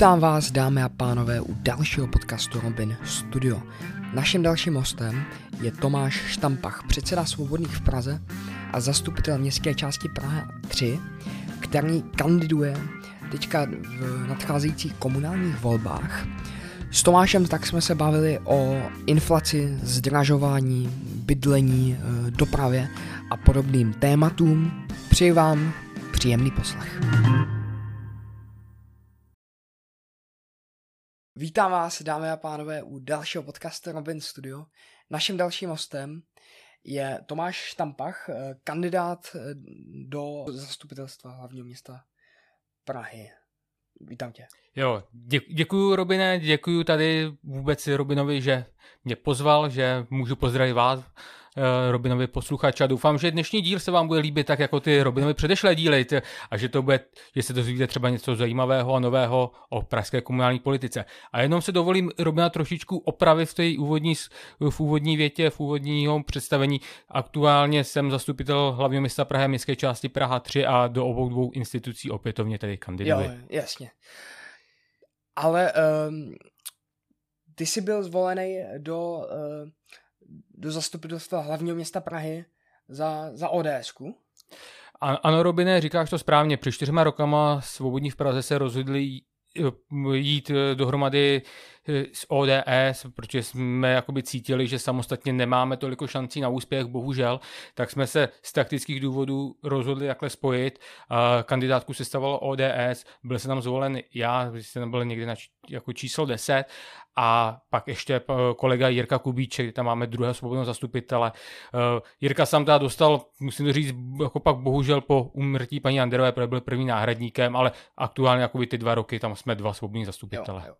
Vítám vás, dámy a pánové, u dalšího podcastu Robin Studio. Naším dalším hostem je Tomáš Štampach, předseda Svobodných v Praze a zastupitel městské části Praha 3, který kandiduje teďka v nadcházejících komunálních volbách. S Tomášem tak jsme se bavili o inflaci, zdražování, bydlení, eh, dopravě a podobným tématům. Přeji vám příjemný poslech. Vítám vás, dámy a pánové, u dalšího podcastu Robin Studio. Naším dalším hostem je Tomáš Štampach, eh, kandidát eh, do zastupitelstva hlavního města Prahy. Vítám tě. Jo, dě, děkuju Robine, děkuju tady vůbec Robinovi, že mě pozval, že můžu pozdravit vás, Robinovi posluchače a doufám, že dnešní díl se vám bude líbit tak jako ty Robinovi předešlé díly a že to bude, že se dozvíte třeba něco zajímavého a nového o pražské komunální politice. A jenom se dovolím Robina trošičku opravit v té úvodní, v úvodní větě, v úvodního představení. Aktuálně jsem zastupitel hlavního města Prahy městské části Praha 3 a do obou dvou institucí opětovně tedy kandiduji. Jo, jasně. Ale um, ty jsi byl zvolený do uh, do zastupitelstva hlavního města Prahy za, za ODSku. Ano, Robine, říkáš to správně. Před čtyřma rokama Svobodní v Praze se rozhodli jít eh, dohromady eh, s ODS, protože jsme jakoby cítili, že samostatně nemáme toliko šancí na úspěch, bohužel, tak jsme se z taktických důvodů rozhodli takhle spojit. Kandidátku se stavalo ODS, byl se tam zvolen já, jsem byl někdy na jako číslo 10 a pak ještě eh, kolega Jirka Kubíček, tam máme druhého svobodného zastupitele. Eh, Jirka sám teda dostal, musím to říct, jako pak bohužel po umrtí paní Anderové, protože byl první náhradníkem, ale aktuálně jako ty dva roky tam jsme dva svobodní zastupitele. Jo, jo.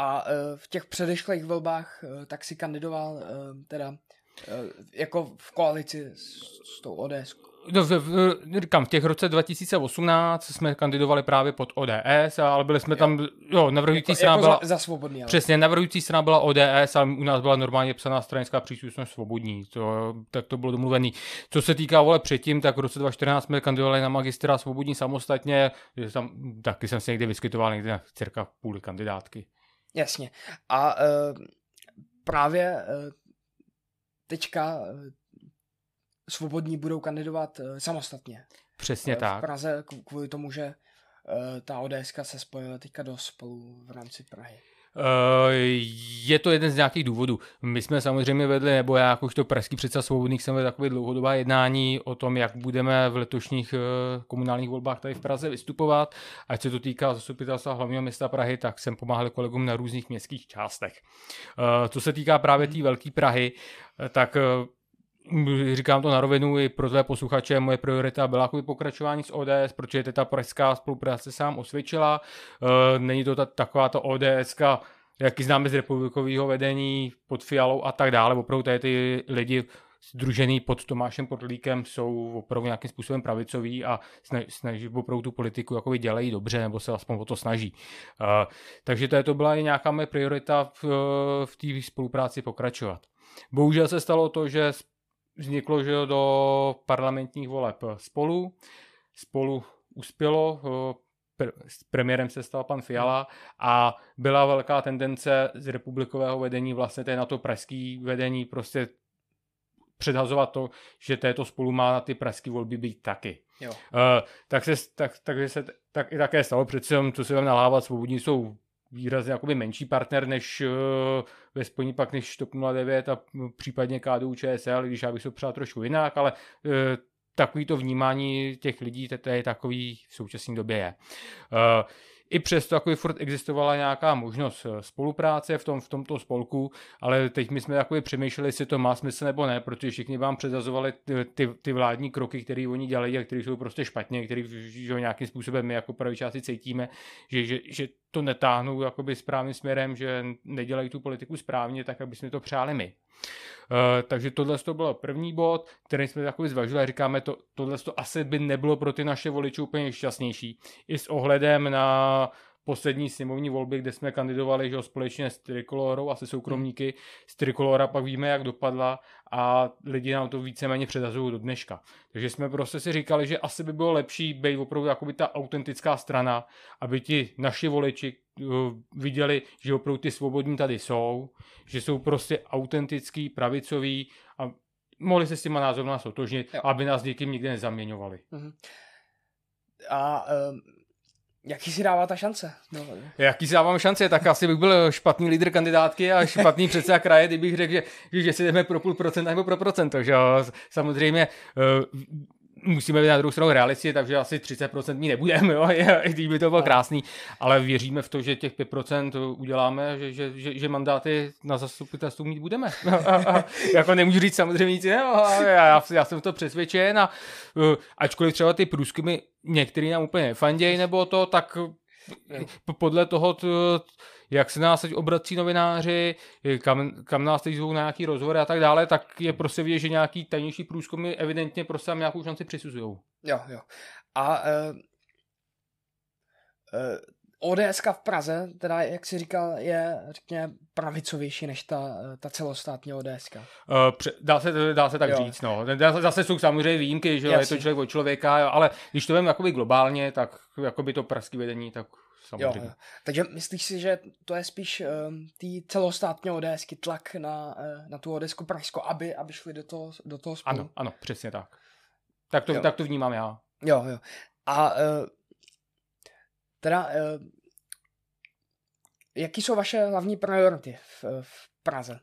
A uh, v těch předešlých volbách uh, tak si kandidoval uh, teda jako v koalici s, s tou ODS. No, v, v, říkám, v těch roce 2018 jsme kandidovali právě pod ODS, ale byli jsme jo. tam, jo, navrhující jako, strana jako byla... Za, za svobodný, ale. Přesně, navrhující strana byla ODS, ale u nás byla normálně psaná stranická příslušnost svobodní, to, tak to bylo domluvený. Co se týká vole předtím, tak v roce 2014 jsme kandidovali na magistra svobodní samostatně, že tam taky jsem se někdy vyskytoval někde na cirka půl kandidátky. Jasně. A uh, právě uh, teďka svobodní budou kandidovat uh, samostatně. Přesně uh, tak. V Praze kvůli tomu, že uh, ta ODS se spojila teďka do spolu v rámci Prahy. Je to jeden z nějakých důvodů. My jsme samozřejmě vedli, nebo já jakožto pražský předseda svobodných jsem vedl takové dlouhodobá jednání o tom, jak budeme v letošních komunálních volbách tady v Praze vystupovat. Ať se to týká zastupitelstva hlavního města Prahy, tak jsem pomáhal kolegům na různých městských částech. Co se týká právě té velké Prahy, tak říkám to na rovinu, i pro tvé posluchače moje priorita byla jako pokračování s ODS, protože ta pražská spolupráce sám osvědčila. E, není to ta, taková ta ODS, jaký známe z republikového vedení pod Fialou a tak dále. Opravdu tady ty lidi združený pod Tomášem Podlíkem jsou opravdu nějakým způsobem pravicoví a snaží opravdu tu politiku jako dělají dobře, nebo se aspoň o to snaží. Uh, takže to, je, to byla i nějaká moje priorita v, v té spolupráci pokračovat. Bohužel se stalo to, že vzniklo že do parlamentních voleb spolu. Spolu uspělo, s premiérem se stal pan Fiala a byla velká tendence z republikového vedení vlastně tady na to pražský vedení prostě předhazovat to, že této spolu má na ty pražské volby být taky. Jo. Uh, tak se, tak, takže se tak i také stalo, přece co se vám nalávat, svobodní jsou výrazně jakoby menší partner než uh, ve spojení pak než TOP 09 a případně KDU ČSL, když já bych se přál trošku jinak, ale uh, takový to vnímání těch lidí, to je takový v současné době je. Uh, i přesto jako furt existovala nějaká možnost eh, spolupráce v, tom, v tomto spolku, ale teď my jsme jako přemýšleli, jestli to má smysl nebo ne, protože všichni vám předazovali ty, ty, ty vládní kroky, které oni dělají a které jsou prostě špatně, které nějakým způsobem my jako pravičáci cítíme, že, že, že to netáhnou jakoby správným směrem, že nedělají tu politiku správně, tak aby jsme to přáli my. Uh, takže tohle to byl první bod, který jsme takový zvažili a říkáme, to, tohle to asi by nebylo pro ty naše voliče úplně šťastnější. I s ohledem na poslední sněmovní volby, kde jsme kandidovali že společně s Trikolorou a se soukromníky. Z Trikolora pak víme, jak dopadla a lidi nám to víceméně předazují do dneška. Takže jsme prostě si říkali, že asi by bylo lepší být opravdu jakoby ta autentická strana, aby ti naši voliči uh, viděli, že opravdu ty svobodní tady jsou, že jsou prostě autentický, pravicový a mohli se s těma názorama sotožnit, aby nás někým nikdy nezaměňovali. Uh-huh. A um, Jaký si dává ta šance? No. Jaký si dávám šance? Tak asi bych byl špatný lídr kandidátky a špatný předseda kraje, kdybych řekl, že, že si jdeme pro půl procenta nebo pro procento. Že? Samozřejmě uh, musíme být na druhou stranu realisti, takže asi 30% mít nebudeme, jo, i když by to bylo krásný, ale věříme v to, že těch 5% uděláme, že, že, že, že mandáty na zastupitelstvu mít budeme. A, a, jako nemůžu říct samozřejmě nic jiného, já, já jsem to přesvědčen a uh, ačkoliv třeba ty průzkumy některý nám úplně nefandějí nebo to, tak podle toho, jak se nás teď obrací novináři, kam, kam nás teď zvou na nějaký rozhovory a tak dále, tak je prostě vidět, že nějaký tajnější průzkumy evidentně prostě tam nějakou šanci přisuzují. Jo, jo. A uh, uh, ODS v Praze, teda jak jsi říkal, je řekněme pravicovější než ta, ta celostátní ODS. Uh, dá, se, dá se tak jo. říct, no. Zase jsou samozřejmě výjimky, že Jasný. je to člověk od člověka, ale když to vím jakoby globálně, tak jakoby to pražské vedení, tak samozřejmě. Jo. Takže myslíš si, že to je spíš um, tý celostátní ODSky tlak na, uh, na tu ODSku Pražsko, aby, aby šli do toho, do toho spolu? Ano, ano, přesně tak. Tak to, tak to vnímám já. Jo, jo. A uh, teda, uh, jaký jsou vaše hlavní priority v, v Praze?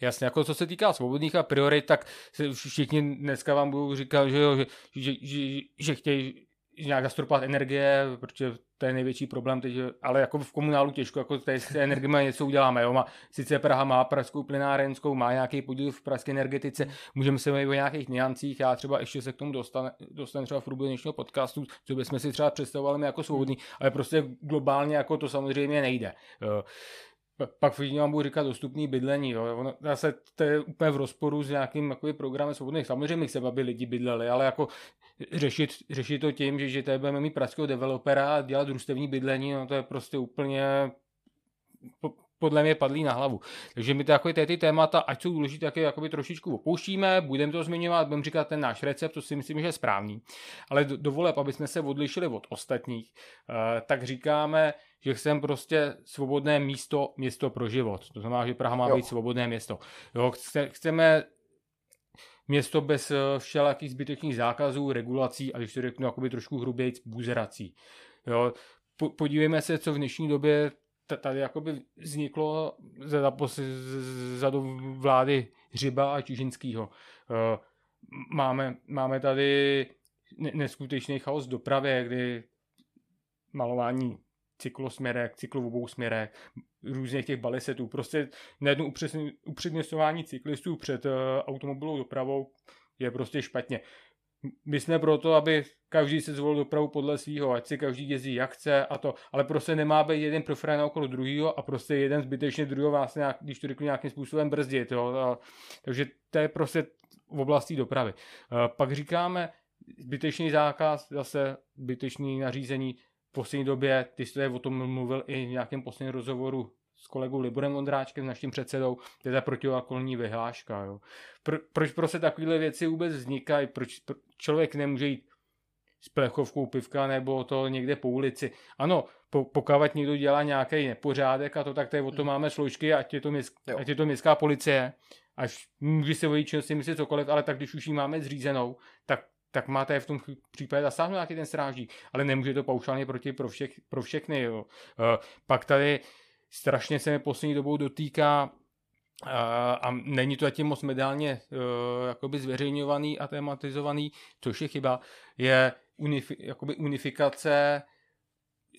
Jasně, jako co se týká svobodných a priorit, tak všichni dneska vám budou říkat, že, jo, že, že, že, že chtějí nějak zastropovat energie, protože to je největší problém teď, ale jako v komunálu těžko, jako tady s energiemi něco uděláme. Jo. Má, sice Praha má pražskou plynárenskou, má nějaký podíl v pražské energetice, můžeme se mluvit o nějakých niancích, já třeba ještě se k tomu dostanu, dostanu třeba v průběhu dnešního podcastu, co bychom si třeba představovali jako svobodný, ale prostě globálně jako to samozřejmě nejde. Jo pak všichni vám budu říkat dostupný bydlení. Jo. Ono, zase to je úplně v rozporu s nějakým jakoby, programem svobodných. Samozřejmě chceme, aby lidi bydleli, ale jako řešit, řešit to tím, že, že tady budeme mít pražského developera a dělat družstevní bydlení, no to je prostě úplně podle mě padlý na hlavu. Takže my jako ty, ty témata, ať jsou důležité, tak je jakoby trošičku opouštíme, budeme to zmiňovat, budeme říkat ten náš recept, to si myslím, že je správný. Ale dovoleb, aby jsme se odlišili od ostatních, eh, tak říkáme, že chceme prostě svobodné místo, město pro život. To znamená, že Praha má jo. být svobodné město. Jo, chceme město bez eh, všelakých zbytečných zákazů, regulací a když to řeknu jakoby trošku hruběji, buzerací. Jo, podívejme se, co v dnešní době tady jakoby vzniklo za, za do vlády Hřiba a Čižinského. Eh, máme, máme tady neskutečný chaos v dopravě, kdy malování cyklosměrek, cyklu v obou směrech, různých těch balisetů. Prostě najednou upřednostňování cyklistů před uh, automobilovou dopravou je prostě špatně. My jsme proto, aby každý se zvolil dopravu podle svého, ať si každý jezdí jak chce a to, ale prostě nemá být jeden profrén okolo druhého a prostě jeden zbytečně druhého vás nějak, když to řeknu nějakým způsobem brzdit. Jo. A, takže to je prostě v oblasti dopravy. A pak říkáme zbytečný zákaz, zase zbytečný nařízení, v poslední době, ty jsi o tom mluvil i v nějakém posledním rozhovoru s kolegou Liborem Ondráčkem, naším předsedou, to je ta protialkoholní vyhláška. Jo. Pro, proč prostě takovéhle věci vůbec vznikají? Proč člověk nemůže jít s plechovkou pivka nebo to někde po ulici. Ano, po, pokud někdo dělá nějaký nepořádek a to, tak tady o to hmm. máme složky, ať je to, měst, ať je to městská policie, až může se o si myslet cokoliv, ale tak když už ji máme zřízenou, tak tak máte v tom případě zasáhnout nějaký ten strážník, ale nemůže to paušálně proti pro, všech, pro všechny. Jo. Uh, pak tady strašně se mi poslední dobou dotýká uh, a není to zatím moc mediálně uh, jakoby zveřejňovaný a tematizovaný, což je chyba, je unifi, jakoby unifikace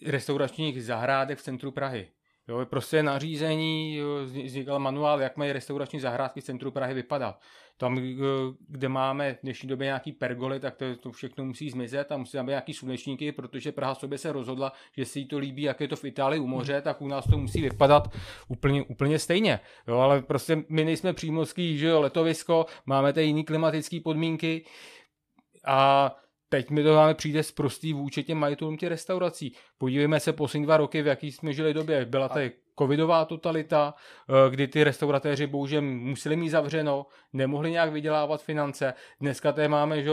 restauračních zahrádek v centru Prahy. Jo, prostě nařízení, vznikal manuál, jak mají restaurační zahrádky v centru Prahy vypadat. Tam, eh, kde máme v dnešní době nějaký pergoly, tak to, to všechno musí zmizet a musí tam být nějaký slunečníky, protože Praha sobě se rozhodla, že si jí to líbí, jak je to v Itálii u moře, tak u nás to musí vypadat úplně, úplně stejně. Jo, ale prostě my nejsme přímořský, že jo, letovisko, máme tady jiný klimatické podmínky a teď mi to máme přijde prostý vůči těm majitelům těch restaurací. Podívejme se poslední dva roky, v jaký jsme žili době. Byla tady covidová totalita, eh, kdy ty restauratéři bohužel museli mít zavřeno, nemohli nějak vydělávat finance. Dneska tady máme že,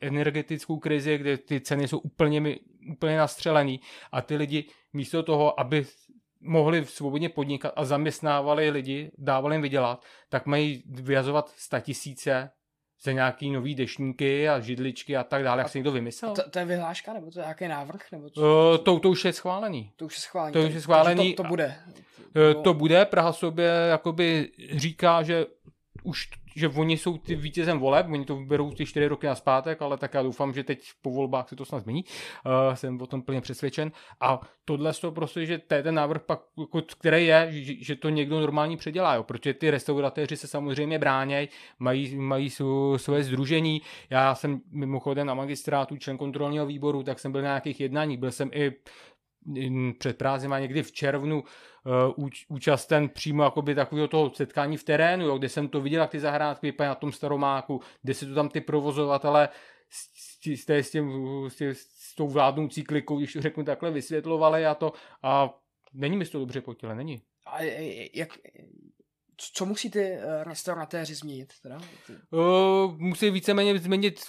energetickou krizi, kde ty ceny jsou úplně, úplně nastřelený a ty lidi místo toho, aby mohli svobodně podnikat a zaměstnávali lidi, dávali jim vydělat, tak mají vyjazovat tisíce za nějaký nový dešníky a židličky a tak dále, jak si někdo vymyslel. To, to, je vyhláška, nebo to je nějaký návrh? Nebo co? Uh, to, to už je schválený. To už je schválený. To už je schválený. To, to bude. Uh, to bude, Praha sobě jakoby říká, že už že oni jsou ty vítězem voleb, oni to berou ty čtyři roky na zpátek, ale tak já doufám, že teď po volbách se to snad změní. Uh, jsem o tom plně přesvědčen. A tohle to prostě, že to je ten návrh, pak, jako, který je, že, že, to někdo normální předělá, jo, protože ty restauratéři se samozřejmě bránějí, mají, mají své združení. Já jsem mimochodem na magistrátu člen kontrolního výboru, tak jsem byl na nějakých jednáních, byl jsem i před prázdnima někdy v červnu uh, účasten přímo jakoby takového toho setkání v terénu, jo, kde jsem to viděl, jak ty zahrádky vypadají na tom staromáku, kde si to tam ty provozovatele s, s, s, s, tím, s, tou vládnoucí klikou, když to řeknu takhle, vysvětlovali a to a není mi to dobře po těle, není. A jak, co musí ty eh, restauratéři změnit? Teda? Uh, musí víceméně změnit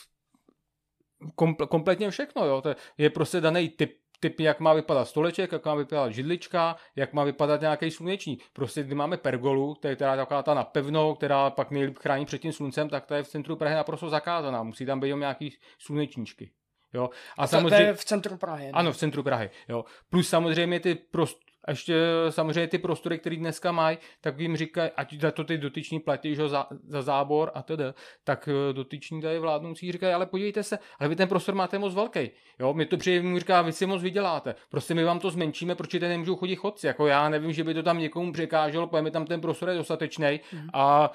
kompletně všechno. Jo. To je prostě daný typ typ, jak má vypadat stoleček, jak má vypadat židlička, jak má vypadat nějaký sluneční. Prostě kdy máme pergolu, to je teda taková ta napevnou, která pak nejlíp chrání před tím sluncem, tak ta je v centru Prahy naprosto zakázaná. Musí tam být nějaký slunečníčky. Jo. A, a samozřejmě, to je v centru Prahy. Ne? Ano, v centru Prahy. Jo. Plus samozřejmě ty prost, a ještě samozřejmě ty prostory, které dneska mají, tak jim říkají, ať za to ty dotyční platí že, za, za zábor a tedy, tak eh, dotyční tady vládnoucí říkají, ale podívejte se, ale vy ten prostor máte moc velký. Jo, mi to přijde, mu říká, vy si moc vyděláte. Prostě my vám to zmenšíme, proč tady nemůžou chodit chodci. Jako já nevím, že by to tam někomu překáželo, pojďme tam ten prostor je dostatečný mm. a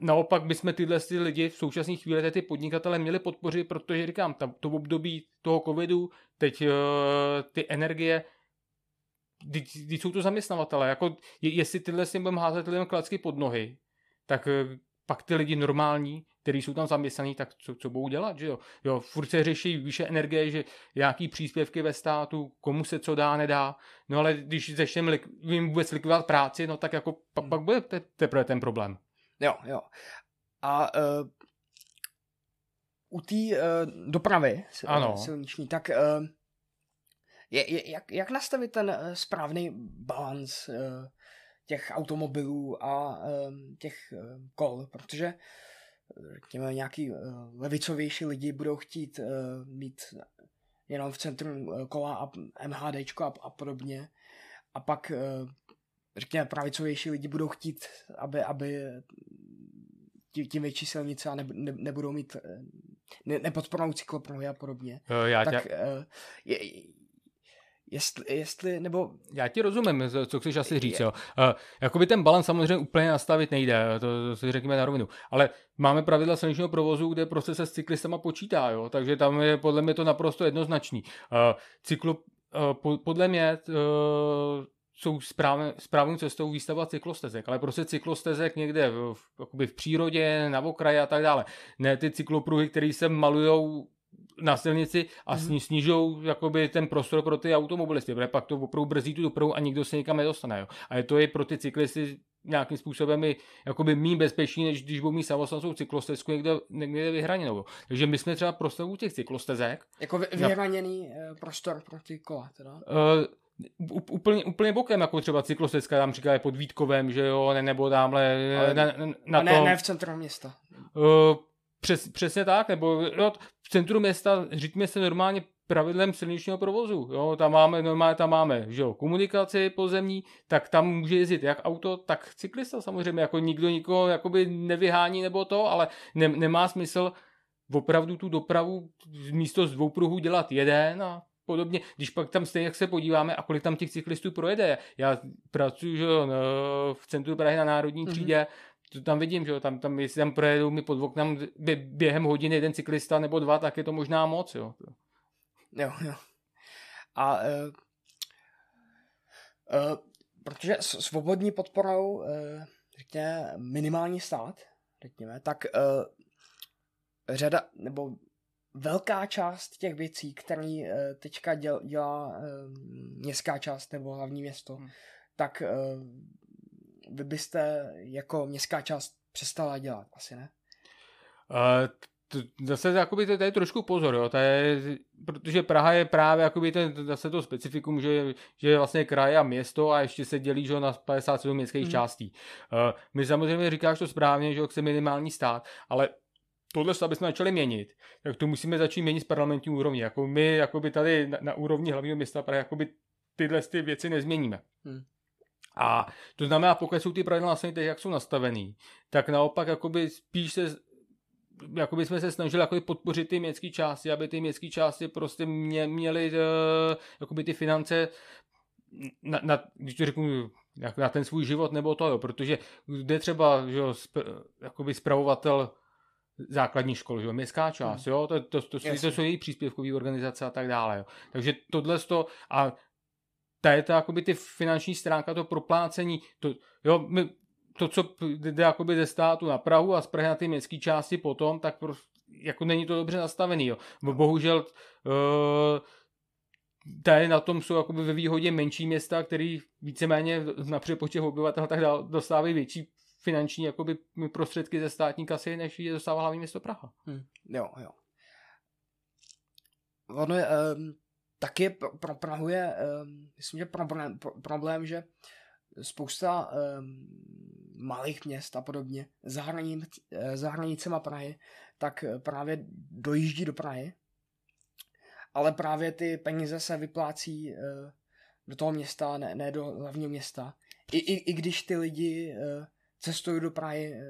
Naopak bychom tyhle ty lidi v současné chvíli ty podnikatele měli podpořit, protože říkám, to období toho covidu, teď uh, ty energie, když jsou to zaměstnavatele, jako jestli tyhle si budeme házet lidem klacky pod nohy, tak eh, pak ty lidi normální, kteří jsou tam zaměstnaní, tak co, co budou dělat, že jo? jo? Furt se řeší výše energie, že nějaký příspěvky ve státu, komu se co dá, nedá, no ale když začneme lik, jim vůbec likvidovat práci, no tak jako pak, pak bude te, teprve ten problém. Jo, jo. A uh, u té uh, dopravy ano. silniční, tak uh, je, je, jak, jak nastavit ten uh, správný balans uh, těch automobilů a těch kol, protože řekněme nějaký levicovější lidi budou chtít mít jenom v centru kola a MHDčko a, a podobně a pak řekněme pravicovější lidi budou chtít, aby, aby tím větší silnice a ne, ne, nebudou mít ne, nepodpornou cyklopruhy a podobně. Jo, já tak tě... je, jestli, jestli, nebo... Já ti rozumím, co chceš asi říct, jo. Uh, jakoby ten balans samozřejmě úplně nastavit nejde, to, to si řekněme na rovinu, ale máme pravidla silničního provozu, kde prostě se s cyklistama počítá, jo, takže tam je podle mě to naprosto jednoznačný. Uh, cyklo, uh, podle mě uh, jsou správně, správnou cestou výstava cyklostezek, ale prostě cyklostezek někde v, v, v přírodě, na okraji a tak dále. Ne ty cyklopruhy, které se malujou na silnici a mm-hmm. snižou jakoby ten prostor pro ty automobilisty, protože pak to opravdu brzdí tu dopravu a nikdo se nikam nedostane. Jo. A je to je pro ty cyklisty nějakým způsobem i jakoby méně bezpečný, než když budou mít samostatnou cyklostezku někde, někde vyhraněnou. Takže my jsme třeba prostor u těch cyklostezek. Jako vyhraněný na... Eh, prostor pro ty kola teda? Uh, úplně, úplně bokem, jako třeba cyklostezka, tam říká pod Vítkovem, že jo, ne, nebo tamhle Ale, na, na ne, tom. ne v centru města. Uh, přes, přesně tak, nebo no, v centru města říďme se normálně pravidlem silničního provozu. Jo, tam máme, normálně tam máme, že jo, komunikaci pozemní, tak tam může jezdit jak auto, tak cyklista samozřejmě, jako nikdo nikoho jakoby nevyhání nebo to, ale ne, nemá smysl opravdu tu dopravu místo z dvou pruhů dělat jeden a podobně, když pak tam stejně jak se podíváme a kolik tam těch cyklistů projede. Já pracuji že, v centru Prahy na Národní mhm. třídě, mm-hmm. To tam vidím, že tam, tam, jestli tam projedou mi pod oknem během hodiny jeden cyklista nebo dva, tak je to možná moc. Jo, jo. jo. A uh, uh, protože svobodní podporou, uh, řekněme, minimální stát, řekněme, tak uh, řada, nebo velká část těch věcí, které uh, teďka děl, dělá uh, městská část nebo hlavní město, hmm. tak uh, vy byste jako městská část přestala dělat, asi ne? Uh, zase jakoby to, je trošku pozor, jo, to je, protože Praha je právě jakoby ten, zase to specifikum, že, že je vlastně kraj a město a ještě se dělí že, na 57 městských mm. částí. Uh, my samozřejmě říkáš to správně, že chce minimální stát, ale tohle, aby jsme začali měnit, tak to musíme začít měnit z parlamentní úrovně. Jako my jakoby tady na, na úrovni hlavního města Prahy jakoby tyhle ty věci nezměníme. Hmm. A to znamená, pokud jsou ty pravidla vlastně teď, jak jsou nastavený, tak naopak jakoby spíš se jakoby jsme se snažili jakoby podpořit ty městské části, aby ty městské části prostě mě, měly uh, jakoby ty finance na, na, když to řeknu, na ten svůj život nebo to, jo, protože kde třeba že jo, sp, jakoby spravovatel základní školy, že jo, městská část, hmm. jo, to, to, to, to, to jsou její příspěvkové organizace a tak dále, jo. Takže tohle to a ta je to jakoby ty finanční stránka, to proplácení, to, jo, my, to, co jde jakoby ze státu na Prahu a z Prahy na ty městské části potom, tak prostě, jako není to dobře nastavený, jo. Bohužel uh, tady na tom jsou jakoby ve výhodě menší města, který víceméně na přepočet obyvatel tak dál dostávají větší finanční jakoby, prostředky ze státní kasy, než je dostává hlavní město Praha. Hmm. Jo, jo. Ono je, um, taky pro, pro Prahu je, um, myslím, že problém, pro, problém že spousta um, malých měst a podobně za, hranic, za hranicema Prahy, tak právě dojíždí do Prahy, ale právě ty peníze se vyplácí uh, do toho města, ne, ne do hlavního města. I, i, I když ty lidi uh, cestují do Prahy, eh,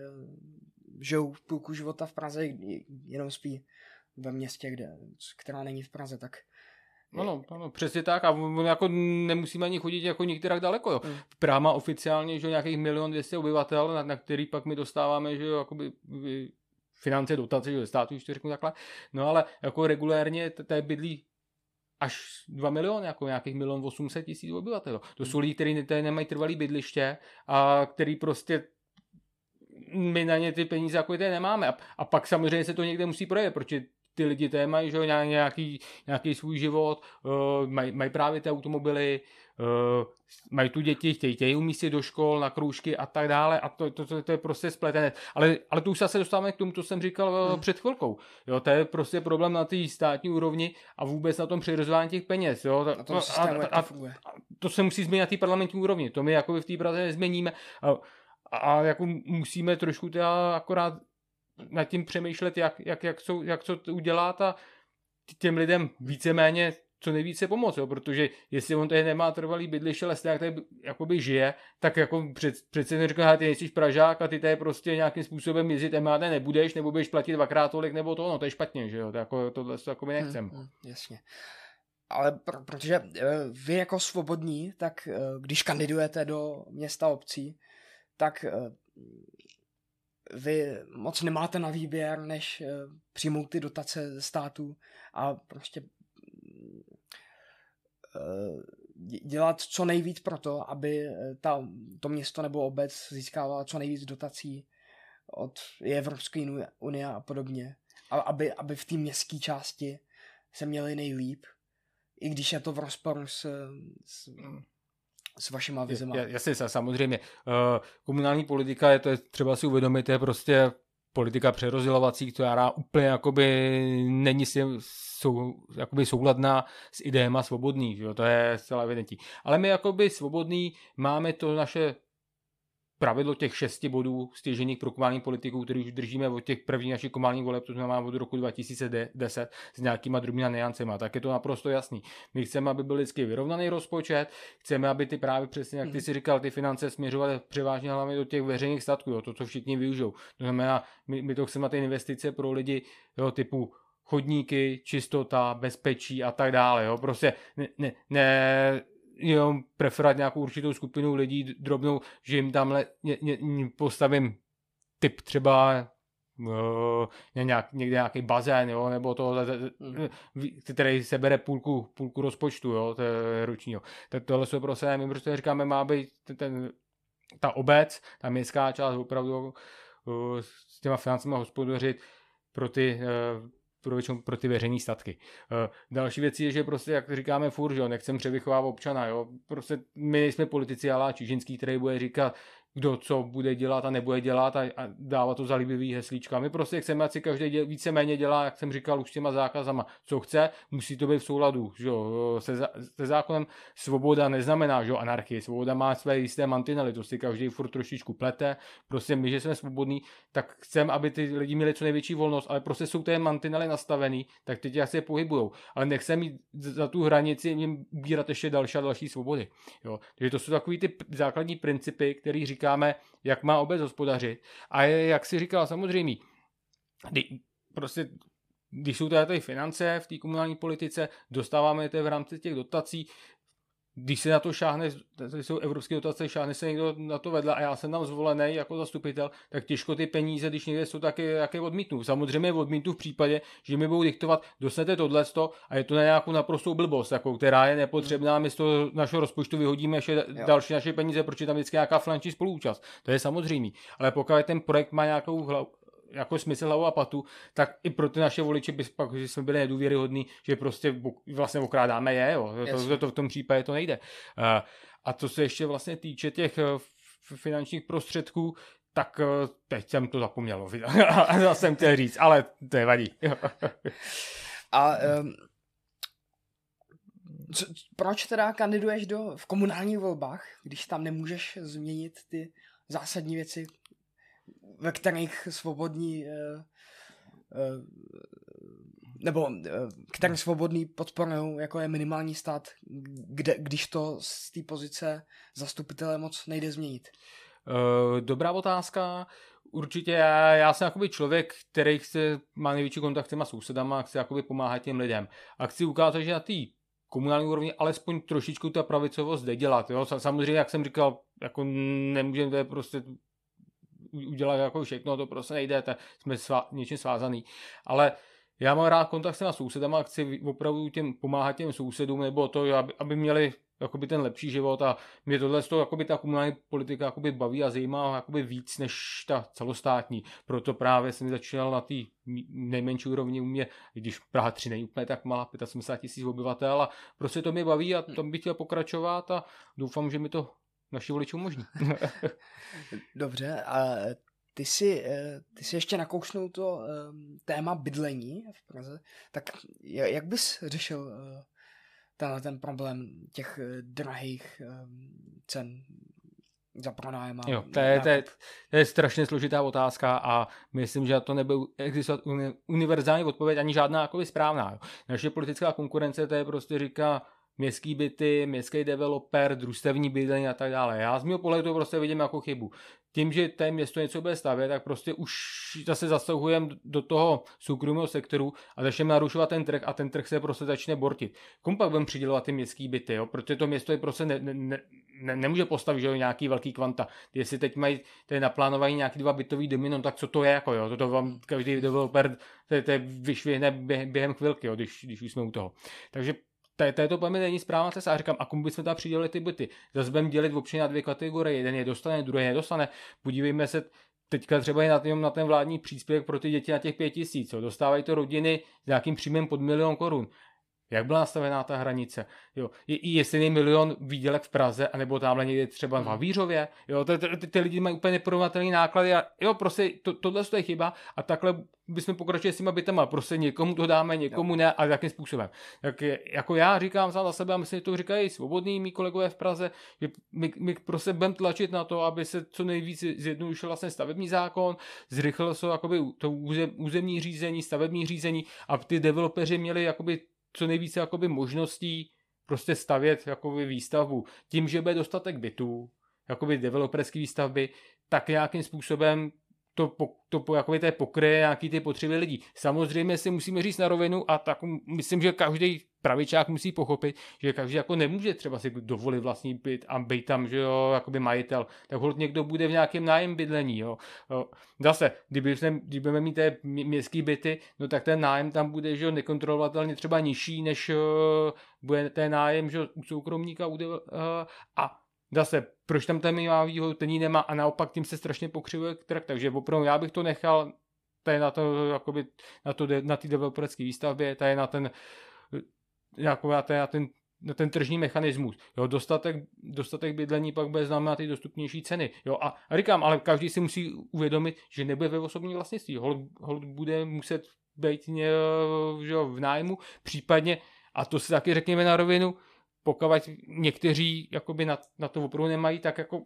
žijou půlku života v Praze, jenom spí ve městě, kde, která není v Praze, tak ano, ano, přesně tak a jako nemusíme ani chodit jako některá daleko. Jo. Hmm. Praha má oficiálně že nějakých milion dvěstě obyvatel, na, na který pak my dostáváme že jakoby finance, dotace, že státu, to řeknu takhle. No ale jako regulérně té bydlí až 2 miliony, jako nějakých milion 800 tisíc obyvatel. To jsou lidi, kteří nemají trvalý bydliště a který prostě my na ně ty peníze jako ty nemáme. A, a pak samozřejmě se to někde musí projevit, protože ty lidi té mají že, nějaký, nějaký svůj život, uh, mají, mají právě ty automobily, uh, mají tu děti, chtějí, chtějí umístit do škol, na kroužky a tak dále a to, to, to, to je prostě spletené. Ale, ale to už se dostáváme k tomu, co jsem říkal uh, hmm. před chvilkou. Jo, to je prostě problém na té státní úrovni a vůbec na tom přirozování těch peněz. Jo. A, to, a, a, a, a to se musí změnit na té parlamentní úrovni. To my jako v té Praze nezměníme. A, a jako musíme trošku teda akorát nad tím přemýšlet, jak, jak, jak, jsou, jak co udělat a těm lidem víceméně co nejvíce pomoct, jo? protože jestli on tady nemá trvalý bydliště, ale jak tady jakoby žije, tak jako před, přece neříká, ty nejsi Pražák a ty tady prostě nějakým způsobem jezdit MHD nebudeš, nebo budeš platit dvakrát tolik, nebo to, no to je špatně, že jo, to jako, tohle to jako my nechcem. Hmm, hmm, jasně. Ale pr- protože uh, vy jako svobodní, tak uh, když kandidujete do města obcí, tak uh, vy moc nemáte na výběr, než přijmout ty dotace ze státu a prostě dělat co nejvíc pro to, aby ta, to město nebo obec získávalo co nejvíc dotací od Evropské unie a podobně. A aby, aby v té městské části se měli nejlíp, i když je to v rozporu s, s, s vašima vizema. Jasně, samozřejmě. Uh, komunální politika, je to je třeba si uvědomit, je prostě politika přerozdělovací, která úplně jakoby není si sou, jakoby souladná s ideema svobodný, jo? to je zcela evidentní. Ale my jakoby svobodný máme to naše pravidlo těch šesti bodů stěžených pro komunální politiků, který už držíme od těch prvních našich komunálních voleb, to znamená od roku 2010 s nějakýma drobnými neancema, tak je to naprosto jasný. My chceme, aby byl vždycky vyrovnaný rozpočet, chceme, aby ty právě přesně, jak ty hmm. si říkal, ty finance směřovaly převážně hlavně do těch veřejných statků, jo, to, co všichni využijou. To znamená, my, my to chceme ty investice pro lidi jo, typu chodníky, čistota, bezpečí a tak dále. Jo. Prostě ne, ne, ne jenom preferovat nějakou určitou skupinu lidí drobnou, že jim tam ně, ně, postavím typ třeba uh, nějak, někde nějaký bazén, jo, nebo to, mm. který sebere půlku, půlku rozpočtu, jo, to je ročního. To, tohle jsou prostě, my prostě říkáme, má být ten, ten, ta obec, ta městská část opravdu uh, s těma financemi hospodařit pro ty uh, pro, pro ty veřejné statky. Uh, další věc je, že prostě, jak říkáme furt, že jo, nechcem převychovávat občana, jo, prostě my nejsme politici, ale Čižinský, který bude říkat, kdo co bude dělat a nebude dělat a, a dává to za líbivý heslíčka. My prostě chceme, ať si každý děl, víceméně dělá, jak jsem říkal už těma zákazama, co chce, musí to být v souladu že jo, se, se zákonem. Svoboda neznamená že jo, anarchii, svoboda má své jisté mantinely, to si každý furt trošičku plete. Prostě my, že jsme svobodní, tak chceme, aby ty lidi měli co největší volnost, ale prostě jsou ty mantinely nastavený, tak teď jak se pohybujou. Ale nechceme mít za tu hranici jim bírat ještě další a další svobody. Jo. Takže to jsou takový ty základní principy, které říkáme, jak má obec hospodařit. A je, jak si říkal, samozřejmě, kdy, prostě když jsou tady finance v té komunální politice, dostáváme je v rámci těch dotací, když se na to šáhne, to jsou evropské dotace, šáhne se někdo na to vedle a já jsem tam zvolený jako zastupitel, tak těžko ty peníze, když někde jsou taky, jaké odmítnu. Samozřejmě odmítnu v případě, že mi budou diktovat, dostanete tohle a je to na nějakou naprostou blbost, jako, která je nepotřebná, my z toho našeho rozpočtu vyhodíme ještě jo. další naše peníze, protože tam vždycky nějaká finanční spoluúčast. To je samozřejmé. Ale pokud ten projekt má nějakou jako smysl hlavu a patu, tak i pro ty naše voliče by pak, že jsme byli nedůvěryhodní, že prostě vlastně okrádáme je, jo. To, to, to, v tom případě to nejde. Uh, a co se ještě vlastně týče těch uh, finančních prostředků, tak uh, teď jsem to zapomněl, a jsem chtěl říct, ale to je vadí. a um, co, proč teda kandiduješ do, v komunálních volbách, když tam nemůžeš změnit ty zásadní věci, ve kterých svobodní eh, eh, nebo eh, který svobodný podporují, jako je minimální stát, kde, když to z té pozice zastupitele moc nejde změnit? Dobrá otázka. Určitě já, já jsem jakoby člověk, který chce, má největší kontakt s těma sousedama a chce jakoby pomáhat těm lidem. A chci ukázat, že na té komunální úrovni alespoň trošičku ta pravicovost jde dělat. Jo? Samozřejmě, jak jsem říkal, jako nemůžeme, to je prostě udělat jako všechno, to prostě nejde, tak jsme svá, něčím svázaný. Ale já mám rád kontakt s těma sousedama, chci opravdu těm pomáhat těm sousedům, nebo to, aby, aby měli jakoby ten lepší život a mě tohle z toho, jakoby ta komunální politika jakoby baví a zajímá jakoby víc než ta celostátní. Proto právě jsem začínal na té nejmenší úrovni u mě, když Praha 3 není úplně tak malá, 85 tisíc obyvatel a prostě to mě baví a tam bych chtěl pokračovat a doufám, že mi to naši voliči umožní. Dobře, a ty si, eh, ty si ještě nakoušnul to ehm, téma bydlení v Praze, tak jak bys řešil eh, ten, ten problém těch eh, drahých ehm, cen za pronájem Jo, to je, to, je, to je strašně složitá otázka a myslím, že to nebude existovat univerzální odpověď ani žádná jako správná. Jo. Naše politická konkurence to je prostě říká, městský byty, městský developer, družstevní bydlení a tak dále. Já z mého pohledu to prostě vidím jako chybu. Tím, že tady město něco bude stavět, tak prostě už zase zasahujeme do toho soukromého sektoru a začneme narušovat ten trh a ten trh se prostě začne bortit. Komu pak budeme přidělovat ty městské byty, jo? protože to město je prostě ne, ne, ne, nemůže postavit že jo, nějaký velký kvanta. Jestli teď mají tady naplánovaný nějaký dva bytový domy, no tak co to je, jako jo? To, to vám každý developer to, to vyšvihne během chvilky, jo? Když, když už jsme u toho. Takže této to není správná cesta. A říkám, a komu bychom tam přidělili ty byty? Zase budeme dělit občany na dvě kategorie. Jeden je dostane, druhý nedostane. Podívejme se teďka třeba i na, ten, na ten vládní příspěvek pro ty děti na těch pět tisíc. Dostávají to rodiny s nějakým příjmem pod milion korun. Jak byla nastavená ta hranice? Jo, je, jestli je milion výdělek v Praze, anebo tamhle někde třeba v hmm. Havířově, jo, ty, ty, ty lidi mají úplně neporovnatelné náklady a jo, prostě to, tohle je chyba a takhle bychom pokračovali s těma bytama, prostě někomu to dáme, někomu ne a jakým způsobem. Tak je, jako já říkám sám za sebe a myslím, že to říkají svobodní mý kolegové v Praze, že my, my prostě budeme tlačit na to, aby se co nejvíc zjednodušil vlastně stavební zákon, zrychlilo se jakoby to územní řízení, stavební řízení a ty developeři měli jakoby co nejvíce jakoby možností prostě stavět jakoby výstavbu. Tím, že bude dostatek bytů, jakoby developerské výstavby, tak nějakým způsobem to, to, to jakoby té pokryje nějaký ty potřeby lidí. Samozřejmě si musíme říct na rovinu a tak myslím, že každý pravičák musí pochopit, že každý jako nemůže třeba si dovolit vlastní byt a být tam, že jo, jakoby majitel, tak hold někdo bude v nějakém nájem bydlení, jo. Zase, kdyby, jsme, když budeme mít té městské byty, no tak ten nájem tam bude, že jo, nekontrolovatelně třeba nižší, než uh, bude ten nájem, že jo, u soukromníka uh, a zase, proč tam ten má výhodu, ten ji nemá a naopak tím se strašně pokřivuje trh, takže opravdu já bych to nechal to je na to, jakoby, na, to, na ty developerské výstavbě, je na ten, jako ten, na ten na ten tržní mechanismus. Jo, dostatek, dostatek bydlení pak bude znamenat ty dostupnější ceny. Jo, a, a říkám, ale každý si musí uvědomit, že nebude ve osobní vlastnictví. Hol, hol bude muset být ně, že jo, v nájmu, případně, a to si taky řekněme na rovinu, pokud někteří jakoby na, na to opravdu nemají, tak jako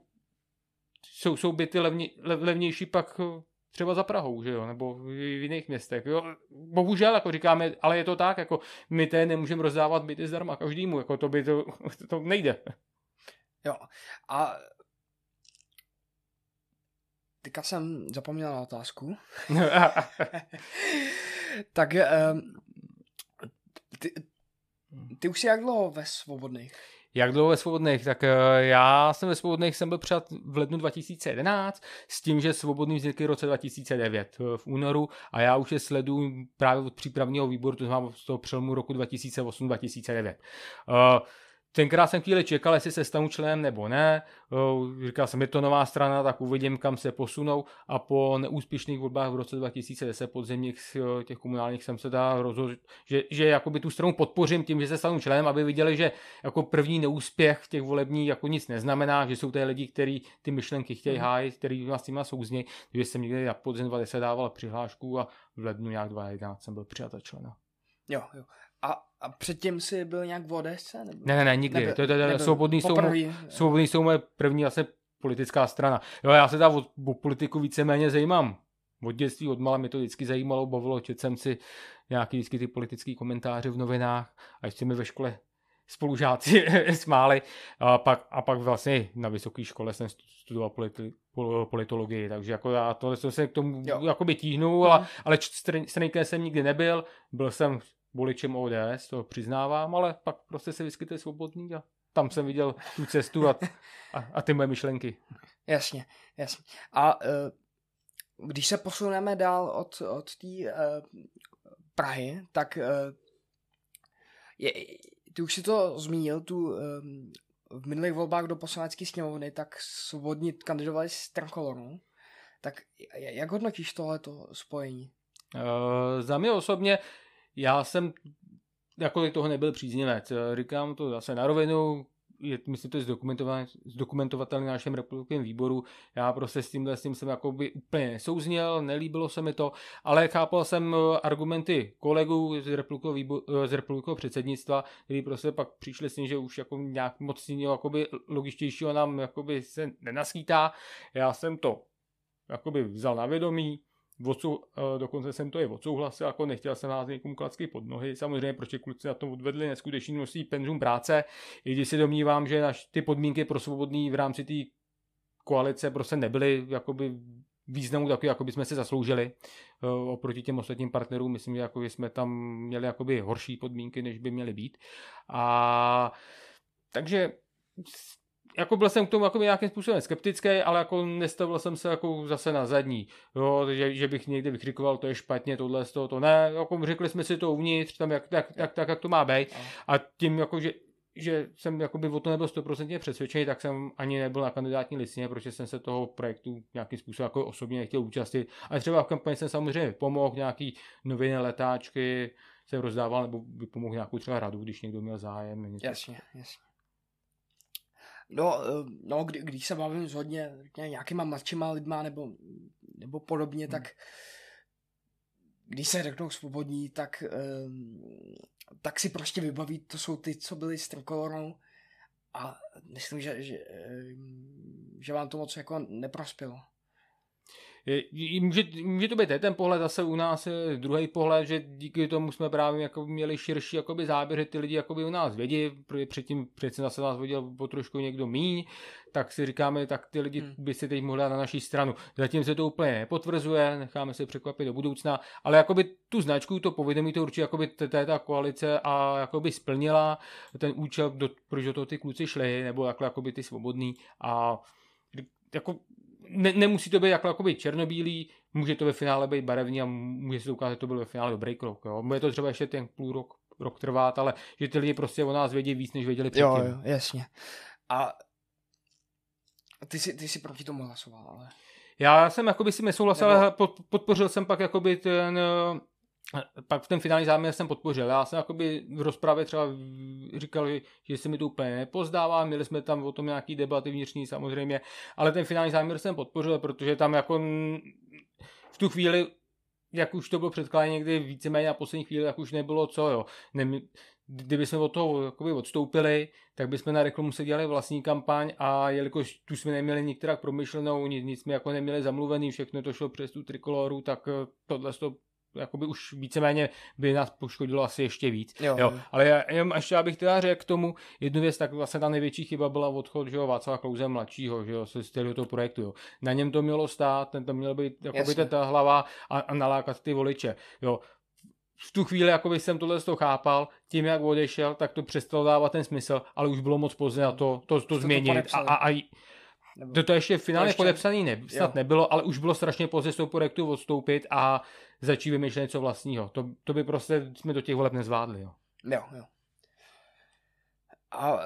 jsou, jsou byty levně, lev, levnější pak třeba za Prahou, že jo, nebo v jiných městech, jo. Bohužel, jako říkáme, ale je to tak, jako my té nemůžeme rozdávat byty zdarma každému, jako to by to, to nejde. Jo, a teďka jsem zapomněl na otázku. tak um, ty, ty už jsi jak dlouho ve Svobodných? Jak dlouho ve Svobodných? Tak eh, já jsem ve Svobodných jsem byl přijat v lednu 2011 s tím, že Svobodný vznikl v roce 2009 eh, v únoru a já už je sleduju právě od přípravního výboru, to znamená z toho přelomu roku 2008-2009. Tenkrát jsem chvíli čekal, jestli se stanu členem nebo ne. Říkal jsem, je to nová strana, tak uvidím, kam se posunou. A po neúspěšných volbách v roce 2010 podzemních těch komunálních jsem se dá rozhodl, že, že jakoby tu stranu podpořím tím, že se stanu členem, aby viděli, že jako první neúspěch těch volební jako nic neznamená, že jsou to lidi, kteří ty myšlenky chtějí mm. hájit, který s nimi souzní. Takže jsem někdy na podzem 20 dával přihlášku a v lednu nějak 2011 jsem byl přijat člena. Jo, jo. A, a předtím jsi byl nějak v ODS? Nebo? Ne, ne, ne, nikdy. Nebyl, to, to, to, svobodný, jsou, svobodný jsou moje první asi politická strana. Jo, já se tam o, o politiku víceméně zajímám. Od dětství, od mala mě to vždycky zajímalo, bavilo, četl jsem si nějaký vždycky ty politické komentáře v novinách a ještě mi ve škole spolužáci smáli. A pak, a pak vlastně na vysoké škole jsem studoval politi, politologii, takže jako já to se k tomu jo. jakoby tíhnu, ale, mhm. ale straníkem jsem nikdy nebyl, byl jsem voličem ODS, to přiznávám, ale pak prostě se vyskytuje svobodný a tam jsem viděl tu cestu a, a, a ty moje myšlenky. Jasně, jasně. A uh, když se posuneme dál od, od té uh, Prahy, tak uh, je, ty už si to zmínil, tu um, v minulých volbách do poslanecké sněmovny, tak svobodní kandidovali s Trankolorou. Tak jak hodnotíš tohleto spojení? Uh, za mě osobně já jsem jako toho nebyl příznivec. Říkám to zase na rovinu, je, myslím, to je zdokumentovatelné na našem republikovém výboru. Já prostě s tímhle s tím jsem jakoby úplně nesouzněl, nelíbilo se mi to, ale chápal jsem argumenty kolegů z republikového, výboru, z republikového předsednictva, kteří prostě pak přišli s tím, že už jako nějak moc jakoby logičtějšího nám jakoby se nenaskýtá. Já jsem to jakoby vzal na vědomí, Odsou, eh, dokonce jsem to i odsouhlasil, jako nechtěl jsem házet někomu klacky pod nohy. Samozřejmě, protože kluci na tom odvedli neskutečný množství penzum práce, i když si domnívám, že naš, ty podmínky pro svobodný v rámci té koalice prostě nebyly jakoby významu takový, jako by jsme si zasloužili uh, oproti těm ostatním partnerům. Myslím, že jako jsme tam měli jakoby horší podmínky, než by měly být. A takže jako byl jsem k tomu jako nějakým způsobem skeptický, ale jako nestavil jsem se jako zase na zadní, jo, že, že bych někdy vykrikoval, to je špatně, tohle z toho, to ne, jako řekli jsme si to uvnitř, tam jak, tak, tak, tak, jak to má být a tím jako, že že jsem jakoby o to nebyl stoprocentně přesvědčený, tak jsem ani nebyl na kandidátní listině, protože jsem se toho projektu nějakým způsobem jako osobně nechtěl účastnit. A třeba v kampani jsem samozřejmě pomohl, nějaký noviny, letáčky jsem rozdával, nebo vypomohl nějakou třeba radu, když někdo měl zájem. Jasně, jasně. No, eh, no kdy, když se bavím s hodně nějakýma mladšíma lidma nebo, nebo podobně, hmm. tak když se řeknou svobodní, tak, um, tak si prostě vybaví, to jsou ty, co byli s trikolorou a myslím, že, že, že vám to moc jako neprospělo. Může, může to být ten pohled, zase u nás je druhý pohled, že díky tomu jsme právě jako měli širší jakoby záběr, že ty lidi jakoby u nás vědí, protože předtím přece zase nás viděl po trošku někdo míň, tak si říkáme, tak ty lidi hmm. by si teď mohli dát na naší stranu. Zatím se to úplně nepotvrzuje, necháme se překvapit do budoucna, ale jakoby tu značku, to povědomí to určitě jakoby ta koalice a jakoby splnila ten účel, do, proč do toho ty kluci šli, nebo jako, jakoby ty svobodný a jako ne, nemusí to být jako, jakoby černobílý, může to ve finále být barevný a může se ukázat, že to byl ve finále dobrý krok. Jo. Může to třeba ještě ten půl rok, rok trvat, ale že ty lidi prostě o nás vědí víc, než věděli předtím. Jo, jo, jasně. A ty jsi, ty jsi proti tomu hlasoval, ale... Já jsem jakoby si nesouhlasil, Nebo- ale pod, podpořil jsem pak jakoby ten pak v ten finální záměr jsem podpořil. Já jsem jakoby v rozpravě třeba říkal, že, se mi to úplně nepozdává, měli jsme tam o tom nějaký debaty vnitřní samozřejmě, ale ten finální záměr jsem podpořil, protože tam jako v tu chvíli jak už to bylo předkládané někdy víceméně na poslední chvíli, jak už nebylo co, jo. Nem, kdyby jsme od toho jakoby odstoupili, tak bychom na reklamu se dělali vlastní kampaň a jelikož tu jsme neměli nikterak promyšlenou, nic, nic jsme jako neměli zamluvený, všechno to šlo přes tu trikoloru, tak eh, tohle to jakoby už víceméně by nás poškodilo asi ještě víc. Jo, Jo, ale já, jenom ještě abych teda řekl k tomu jednu věc, tak vlastně ta největší chyba byla odchod že jo, Václava Klouze mladšího, že jo, z z toho projektu. Jo. Na něm to mělo stát, ten to měl být jakoby ta hlava a, a nalákat ty voliče. Jo. V tu chvíli jakoby jsem tohle z toho chápal, tím jak odešel, tak to přestalo dávat ten smysl, ale už bylo moc pozdě na to, to, to, to změnit. A, podepsali. a, a Nebo... to, to ještě finálně ještě- podepsaný ne, snad jo. nebylo, ale už bylo strašně pozdě z toho projektu odstoupit a začít vymýšlet něco vlastního. To, to by prostě jsme do těch voleb nezvládli. Jo. Jo, jo. A uh,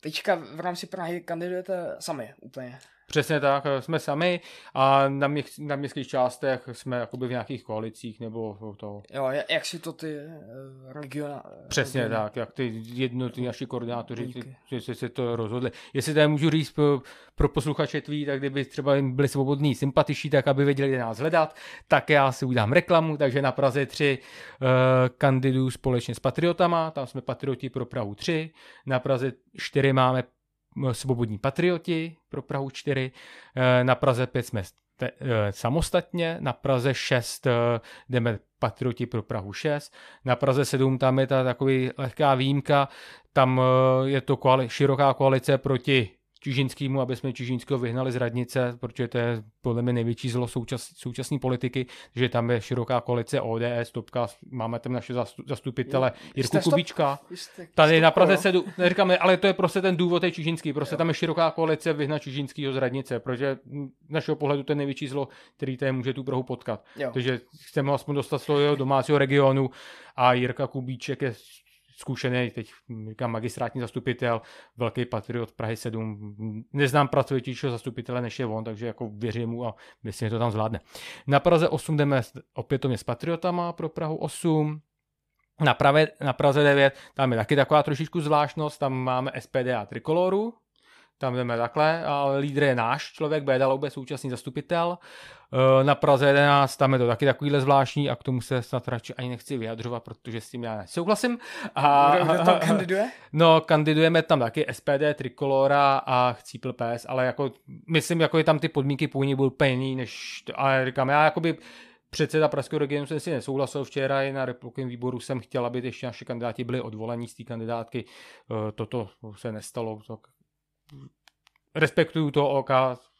teďka v rámci Prahy kandidujete sami úplně. Přesně tak, jsme sami a na, měch, na městských částech jsme jakoby v nějakých koalicích nebo to. Jo, ja- jak si to ty uh, regiona... Přesně regiony- tak, jak ty jednotliví naši koordinátoři ty- se to rozhodli. Jestli tady můžu říct pro, pro posluchače tvý, tak kdyby třeba jim byli svobodní sympatiší, tak aby věděli, kde nás hledat, tak já si udělám reklamu, takže na Praze 3 uh, kandiduju společně s Patriotama, tam jsme Patrioti pro Prahu 3, na Praze 4 máme Svobodní patrioti pro Prahu 4, eh, na Praze 5 jsme te, eh, samostatně, na Praze 6 eh, jdeme Patrioti pro Prahu 6, na Praze 7 tam je ta takový lehká výjimka, tam je to koali, široká koalice proti Čižinskýmu, aby jsme Čižinského vyhnali z radnice, protože to je podle mě největší zlo součas, současné politiky, že tam je široká koalice ODS, Topka, máme tam naše zastu- zastupitele Jirku Jste stop- Kubíčka. Jste Tady na stopko, Praze jo? se, jdu- neříkám, ale to je prostě ten důvod je Čižinský, prostě Jo. tam je široká koalice vyhnat Čižinskýho z radnice, protože z našeho pohledu to je největší zlo, který tady může tu Prahu potkat. Jo. Takže chceme ho aspoň dostat z toho domácího regionu a Jirka Kubíček je zkušený, teď říkám magistrátní zastupitel, velký patriot Prahy 7. Neznám pracujícího zastupitele, než je on, takže jako věřím mu a myslím, že to tam zvládne. Na Praze 8 jdeme opětovně s patriotama pro Prahu 8. Na, Prave, na Praze 9 tam je taky taková trošičku zvláštnost, tam máme SPD a Trikoloru, tam jdeme takhle, ale lídr je náš člověk, Béda Loube, současný zastupitel. E, Na Praze 11 tam je to taky takovýhle zvláštní a k tomu se snad radši ani nechci vyjadřovat, protože s tím já nesouhlasím. A, Kdo, kdo tam kandiduje? No, kandidujeme tam taky SPD, Trikolora a Chcípl PS, ale jako, myslím, jako je tam ty podmínky původně byly úplně jiný, než, to- ale říkám, já jakoby předseda Pražského regionu jsem si nesouhlasil včera, i na republikovém výboru jsem chtěl, aby ještě naši kandidáti byli odvolaní z té kandidátky, Eh, toto se nestalo, tak respektuju to OK,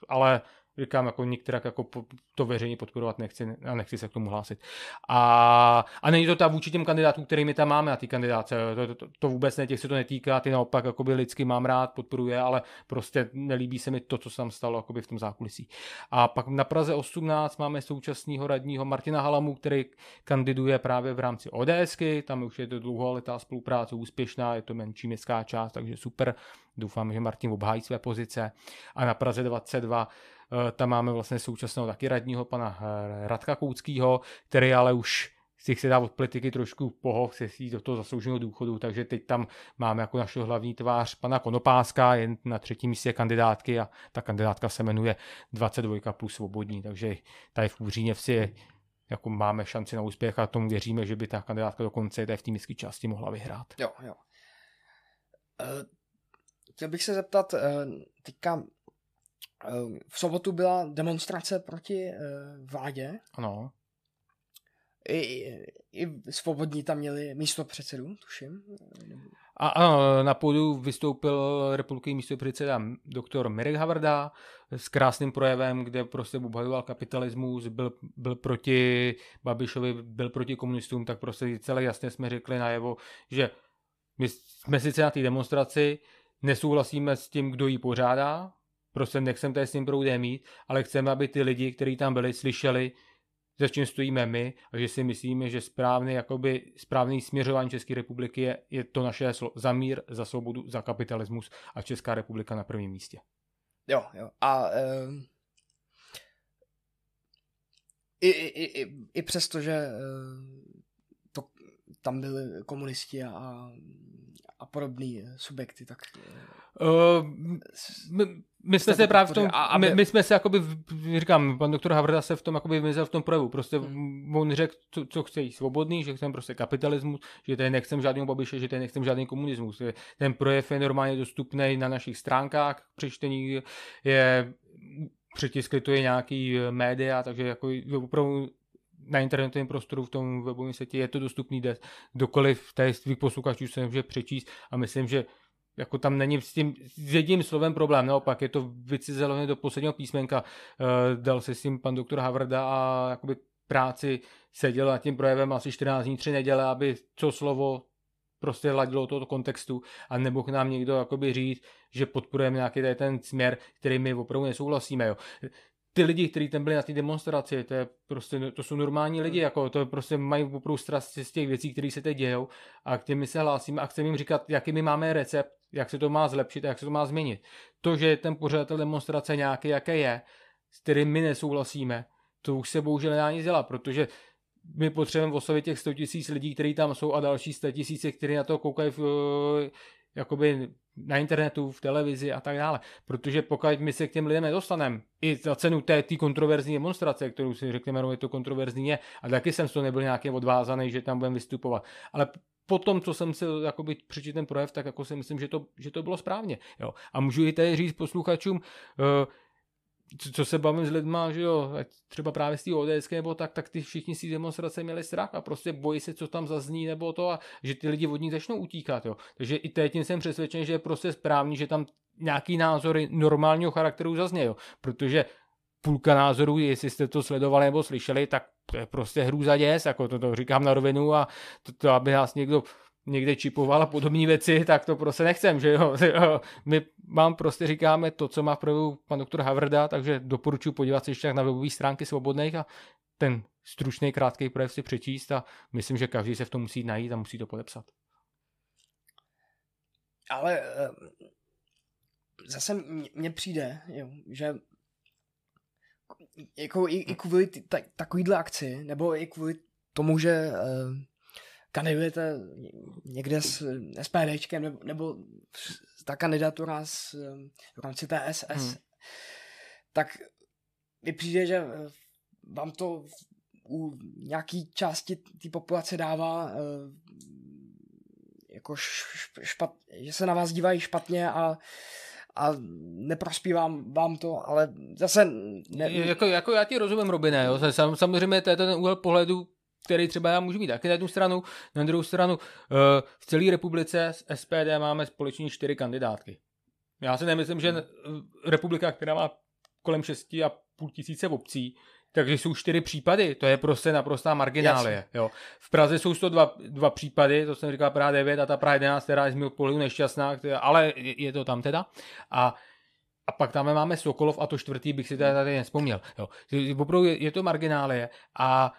ale říkám, jako nikterak jako to veřejně podporovat nechci a nechci se k tomu hlásit. A, a není to ta vůči těm kandidátům, kterými tam máme na té kandidáce. To, to, to, to vůbec ne, těch se to netýká, ty naopak jakoby lidsky mám rád, podporuje, ale prostě nelíbí se mi to, co se tam stalo jakoby v tom zákulisí. A pak na Praze 18 máme současného radního Martina Halamu, který kandiduje právě v rámci ODSky, tam už je to dlouholetá spolupráce úspěšná, je to menší městská část, takže super. Doufám, že Martin obhájí své pozice. A na Praze 22 eh, tam máme vlastně současného taky radního pana eh, Radka Kouckýho, který ale už si chce dát od politiky trošku poho, chce si jít do toho zaslouženého důchodu, takže teď tam máme jako našeho hlavní tvář pana Konopáska, jen na třetím místě kandidátky a ta kandidátka se jmenuje 22 plus svobodní, takže tady v Úříně vsi jako máme šanci na úspěch a tomu věříme, že by ta kandidátka dokonce tady v té městské části mohla vyhrát. Jo, jo. Chtěl bych se zeptat, uh, teďka uh, v sobotu byla demonstrace proti uh, vládě. Ano. I, i, I svobodní tam měli místo předsedu, tuším. A ano, na pódu vystoupil republikový místopředseda doktor Mirek Havrda s krásným projevem, kde prostě obhajoval kapitalismus, byl, byl proti Babišovi, byl proti komunistům, tak prostě celé jasně jsme řekli najevo, že my jsme sice na té demonstraci, nesouhlasíme s tím, kdo ji pořádá, prostě nechceme tady s tím mít, ale chceme, aby ty lidi, kteří tam byli, slyšeli, za čím stojíme my a že si myslíme, že správný, jakoby, správný směřování České republiky je, je to naše slo- za mír, za svobodu, za kapitalismus a Česká republika na prvním místě. Jo, jo. A uh, i, i, i, i přesto, že uh, to, tam byli komunisti a, a podobný subjekty, tak... Uh, my, my jsme se právě v tom, aby... my, my, jsme se jakoby, říkám, pan doktor Havrda se v tom jakoby vymezel v tom projevu, prostě hmm. on řekl, co, co chce svobodný, že chcem prostě kapitalismus, že tady nechcem žádný babiše, že tady nechcem žádný komunismus. Ten projev je normálně dostupný na našich stránkách, přečtení je, přetiskli to je nějaký média, takže jako opravdu na internetovém prostoru, v tom webovém světě je to dostupný, kde kdokoliv, tady svých posluchačů se může přečíst a myslím, že jako tam není s tím s jedním slovem problém, naopak je to vycizelované do posledního písmenka, uh, dal se s tím pan doktor Havrda a jakoby práci seděl nad tím projevem asi 14 dní, 3 neděle, aby co slovo prostě ladilo toho kontextu a nemohl nám někdo jakoby říct, že podporujeme nějaký ten směr, který my opravdu nesouhlasíme. Jo ty lidi, kteří tam byli na té demonstraci, to, je prostě, to jsou normální lidi, jako to prostě mají opravdu strast z těch věcí, které se teď dějou a k těm se hlásíme a chceme jim říkat, jaký my máme recept, jak se to má zlepšit a jak se to má změnit. To, že ten pořadatel demonstrace nějaký, jaké je, s kterým my nesouhlasíme, to už se bohužel nedá nic dělat, protože my potřebujeme oslovit těch 100 tisíc lidí, kteří tam jsou a další 100 tisíce, kteří na to koukají v, jakoby na internetu, v televizi a tak dále. Protože pokud my se k těm lidem nedostaneme, i za cenu té tý kontroverzní demonstrace, kterou si řekneme, že to kontroverzní je, a taky jsem toho nebyl nějaký odvázaný, že tam budeme vystupovat. Ale po tom, co jsem si jakoby přečetl ten projev, tak jako si myslím, že to, že to bylo správně. Jo. A můžu i tady říct posluchačům, uh, co, co se bavím s lidma, že jo, ať třeba právě z té ODS nebo tak, tak ty všichni si demonstrace měli strach a prostě bojí se, co tam zazní nebo to a že ty lidi od ní začnou utíkat, jo. Takže i teď jsem přesvědčen, že je prostě správný, že tam nějaký názory normálního charakteru zazně, jo. Protože půlka názorů, jestli jste to sledovali nebo slyšeli, tak je prostě hrůza děs, jako to, to říkám na rovinu a to, to aby nás někdo někde čipoval a podobné věci, tak to prostě nechcem, že jo. My vám prostě říkáme to, co má v projevu pan doktor Havrda, takže doporučuji podívat se ještě na webové stránky svobodných a ten stručný, krátký projev si přečíst a myslím, že každý se v tom musí najít a musí to podepsat. Ale eh, zase mně přijde, jo, že jako i, i kvůli t- takovýhle akci, nebo i kvůli tomu, že uh, kandidujete někde s SPDčkem nebo, nebo ta kandidatura s, v rámci TSS, hmm. tak mi přijde, že vám to u nějaký části té populace dává eh, jako špat, že se na vás dívají špatně a a neprospívám vám to, ale zase... Ne... Jako, jako já ti rozumím, Robine, jo. samozřejmě to je ten úhel pohledu, který třeba já můžu mít taky na jednu stranu, na druhou stranu eh, v celé republice z SPD máme společně čtyři kandidátky. Já si nemyslím, že republika, která má kolem 6,5 tisíce obcí, takže jsou čtyři případy, to je prostě naprostá marginálie. Jo. V Praze jsou to dva, dva případy, to jsem říkal Praha 9 a ta Praha 11, která je z mého pohledu nešťastná, která, ale je to tam teda. A a pak tam máme Sokolov a to čtvrtý bych si tady, tady nespomněl. Jo. Opravdu je, je to marginálie a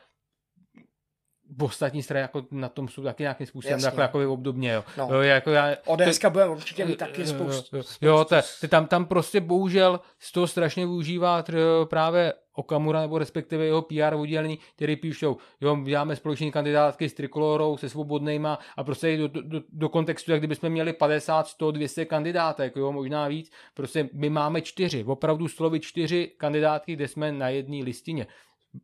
ostatní strany jako na tom jsou taky nějakým způsobem Jasně. takhle jako obdobně. Jo. No. Jo, jako já, ODS bude určitě mít taky spoustu. Jo, to, to, tam, tam prostě bohužel z toho strašně využívá právě Okamura nebo respektive jeho PR oddělení, který píšou, jo, děláme společné kandidátky s trikolorou, se svobodnýma a prostě do, do, do kontextu, jak kdybychom měli 50, 100, 200 kandidátek, jo, možná víc. Prostě my máme čtyři, opravdu slovy čtyři kandidátky, kde jsme na jedné listině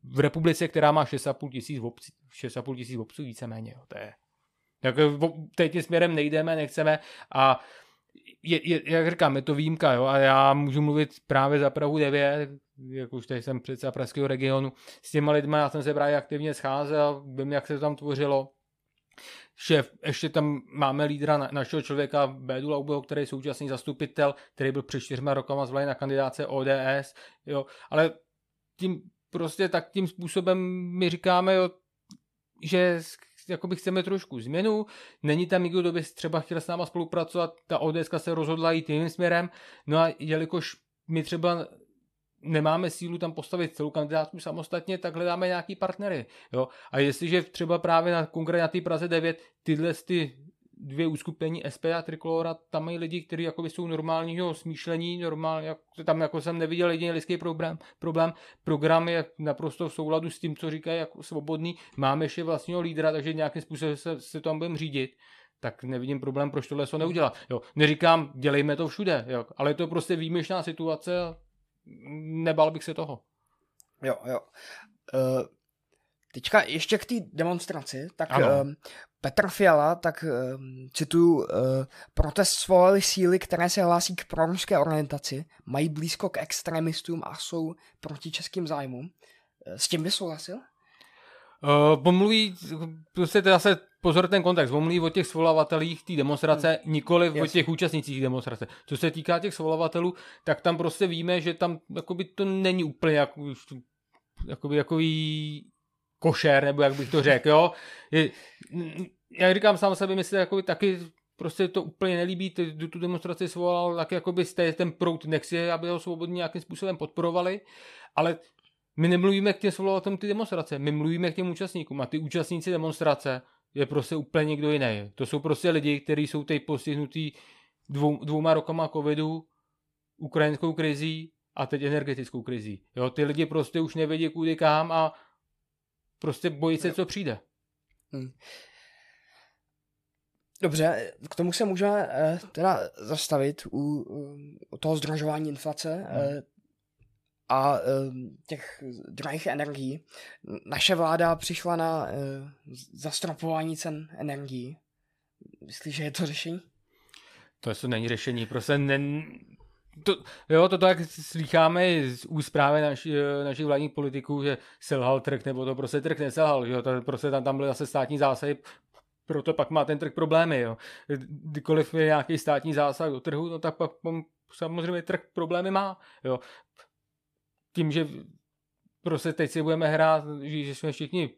v republice, která má 6,5 tisíc obcí, 6,5 tisíc obců víceméně. Jo. To je, jak, teď tím směrem nejdeme, nechceme a je, je, jak říkám, je to výjimka, jo, a já můžu mluvit právě za Prahu 9, jak už tady jsem předseda pražského regionu, s těma lidmi já jsem se právě aktivně scházel, vím, jak se to tam tvořilo, šéf, ještě tam máme lídra na, našeho člověka Bédu Laubeho, který je současný zastupitel, který byl před čtyřma rokama zvolen na kandidáce ODS, jo, ale tím prostě tak tím způsobem my říkáme, jo, že jakoby chceme trošku změnu, není tam nikdo, kdo by třeba chtěl s náma spolupracovat, ta ODS se rozhodla jít jiným směrem, no a jelikož my třeba nemáme sílu tam postavit celou kandidátku samostatně, tak hledáme nějaký partnery. Jo? A jestliže třeba právě na, konkrétně na té Praze 9 tyhle ty dvě uskupení SP a Trikolora, tam mají lidi, kteří jako jsou normálního smýšlení, normálně, jak, tam jako jsem neviděl jediný lidský problém, problém. Program je naprosto v souladu s tím, co říkají jako svobodný. Máme ještě vlastního lídra, takže nějakým způsobem se, se tam budeme řídit tak nevidím problém, proč tohle se neudělat. Jo, neříkám, dělejme to všude, jo, ale je to prostě výjimečná situace a nebal bych se toho. Jo, jo. Uh, teďka ještě k té demonstraci, tak uh, Petr Fiala, tak uh, cituju, uh, protest svolali síly, které se hlásí k proruské orientaci, mají blízko k extremistům a jsou proti českým zájmům. S tím by souhlasil? Uh, pomluví, prostě teda se pozor ten kontext, on mluví o těch svolavatelích té demonstrace, hmm. nikoli Jasně. o těch účastnících demonstrace. Co se týká těch svolavatelů, tak tam prostě víme, že tam jakoby to není úplně jak, jakoby, jakový košer, nebo jak bych to řekl, jo. Je, já říkám sám sebe, myslím, jakoby taky prostě to úplně nelíbí, tu, tu demonstraci svolal tak jakoby z ten prout nechci, aby ho svobodně nějakým způsobem podporovali, ale my nemluvíme k těm svolavatelům ty demonstrace, my mluvíme k těm účastníkům a ty účastníci demonstrace je prostě úplně někdo jiný. To jsou prostě lidi, kteří jsou teď postihnutí dvou, dvouma rokama covidu, ukrajinskou krizí a teď energetickou krizí. Jo, ty lidi prostě už nevědí kudy kam a prostě bojí se, co přijde. Hmm. Dobře, k tomu se můžeme eh, teda zastavit u, u toho zdražování inflace. Hmm. Eh, a ehm, těch drahých energií. Naše vláda přišla na eh, zastropování cen energií. Myslíš, že je to řešení? To to není řešení, prostě ne, to, jo, to tak slycháme z úzprávy naši, eh, našich vládních politiků, že selhal trh, nebo to prostě trh neselhal, že jo, to prostě tam, tam byly zase státní zásahy, proto pak má ten trh problémy, jo. Kdykoliv je nějaký státní zásah do trhu, no tak pak samozřejmě trh problémy má, jo tím, že prostě teď si budeme hrát, že jsme všichni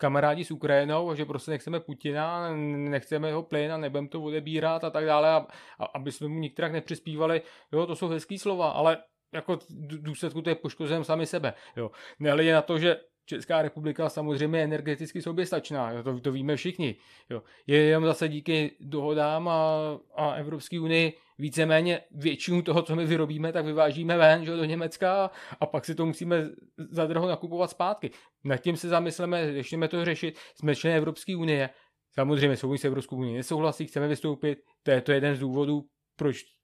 kamarádi s Ukrajinou že prostě nechceme Putina, nechceme jeho plyn a nebudeme to odebírat a tak dále, a, a, aby jsme mu nikterak nepřispívali, jo, to jsou hezký slova, ale jako důsledku to je poškozujeme sami sebe, jo. Nehledě na to, že Česká republika samozřejmě energeticky soběstačná, to, to víme všichni. Jo. Je jenom zase díky dohodám a, a Evropské unii víceméně většinu toho, co my vyrobíme, tak vyvážíme ven že, do Německa a pak si to musíme zadrho nakupovat zpátky. Nad tím se zamysleme, začneme to řešit. Jsme členy Evropské unie, samozřejmě souvisí s Evropskou unii nesouhlasí, chceme vystoupit, to je to jeden z důvodů, proč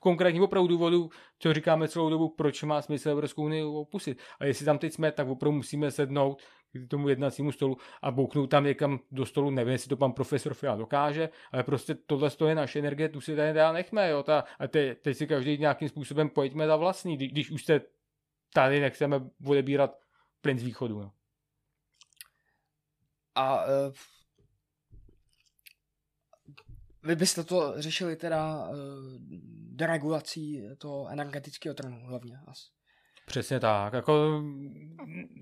konkrétních opravdu důvodů, co říkáme celou dobu, proč má smysl Evropskou unii opustit. A jestli tam teď jsme, tak opravdu musíme sednout k tomu jednacímu stolu a bouknout tam někam do stolu, nevím, jestli to pan profesor Fiala dokáže, ale prostě tohle je naše energie, tu si tady dá nechme, jo, ta, a te, teď si každý nějakým způsobem pojďme za vlastní, když už se tady nechceme odebírat plyn z východu. No. A uh, vy byste to řešili teda uh, deregulací toho energetického trhu hlavně asi. Přesně tak. Jako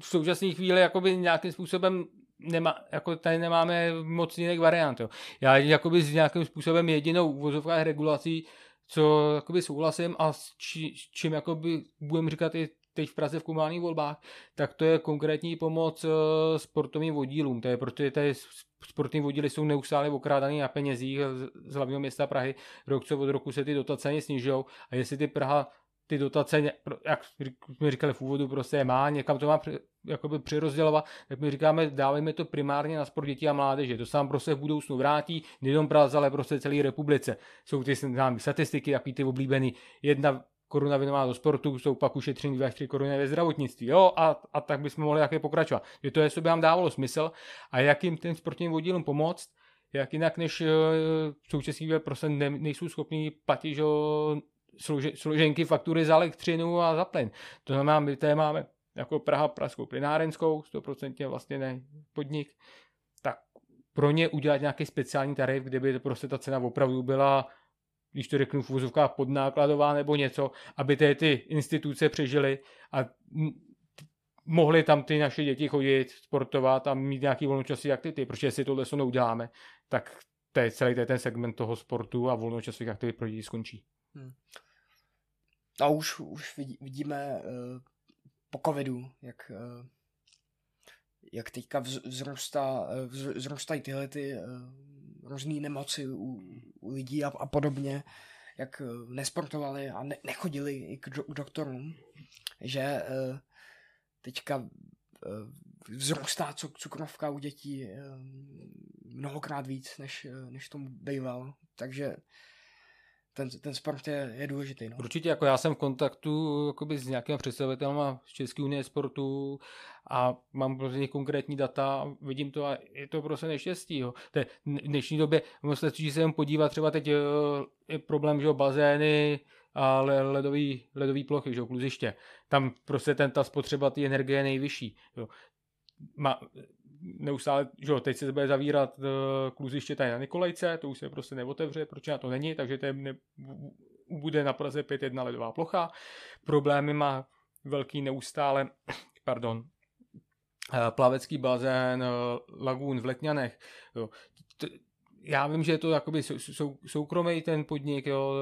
v současné chvíli jakoby nějakým způsobem nemá, jako tady nemáme moc jiných variant. Jo. Já jakoby s nějakým způsobem jedinou uvozovkách regulací, co jakoby souhlasím a s, či, s čím jakoby budeme říkat i teď v Praze v komunálních volbách, tak to je konkrétní pomoc uh, sportovním vodílům. To je, protože tady sportovní vodíly jsou neustále okrádaný na penězích z hlavního města Prahy. Rok co od roku se ty dotace ani snižují a jestli ty Praha ty dotace, jak jsme říkali v úvodu, prostě je má, někam to má jakoby přirozdělovat, tak my říkáme, dávejme to primárně na sport dětí a mládeže. To se nám prostě v budoucnu vrátí, nejenom Praze, ale prostě celé republice. Jsou ty známé statistiky, jaký ty oblíbený. Jedna koruna věnová do sportu, jsou pak ušetření 2 3 koruny ve zdravotnictví. Jo, a, a tak bychom mohli také pokračovat. Že to je, co by nám dávalo smysl a jak jim ten sportovním vodílům pomoct, jak jinak než uh, současní prostě ne, nejsou schopní platit že, složenky faktury za elektřinu a za plyn. To znamená, my tady máme jako Praha Pražskou plynárenskou, 100% vlastně ne podnik, tak pro ně udělat nějaký speciální tarif, kde by prostě ta cena opravdu byla když to řeknu v úzovkách podnákladová nebo něco, aby ty, ty instituce přežily a mohly tam ty naše děti chodit, sportovat a mít nějaký volnočasový aktivity, protože si tohle neuděláme, tak to je celý ten segment toho sportu a volnočasových aktivit pro děti skončí. Hmm. A už, už vidíme uh, po covidu, jak, uh, jak teďka vzrůstá, uh, vzrůstají tyhle ty uh, různé nemoci u, u lidí a, a podobně, jak nesportovali a ne, nechodili i k, do, k doktorům, že teďka vzrůstá cukrovka u dětí mnohokrát víc, než, než tomu býval. Takže ten, ten sport je, je důležitý. No. Určitě, jako já jsem v kontaktu jakoby, s nějakými představitelmi z České unie sportu a mám prostě konkrétní data, vidím to a je to prostě neštěstí. Jo. v dnešní době musíte se jen podívat, třeba teď je problém, že bazény, a ledový, ledový plochy, že kluziště. Tam prostě ten, ta spotřeba té energie je nejvyšší. Jo. Ma, neustále, že jo, teď se bude zavírat uh, kluziště tady na Nikolajce, to už se prostě neotevře, proč na to není, takže to je, ne, bude na Praze 5.1 ledová plocha. Problémy má velký neustále, pardon, eh, plavecký bazén, eh, lagún v Letňanech. Jo. Já vím, že je to jakoby sou, sou, soukromý ten podnik, jo,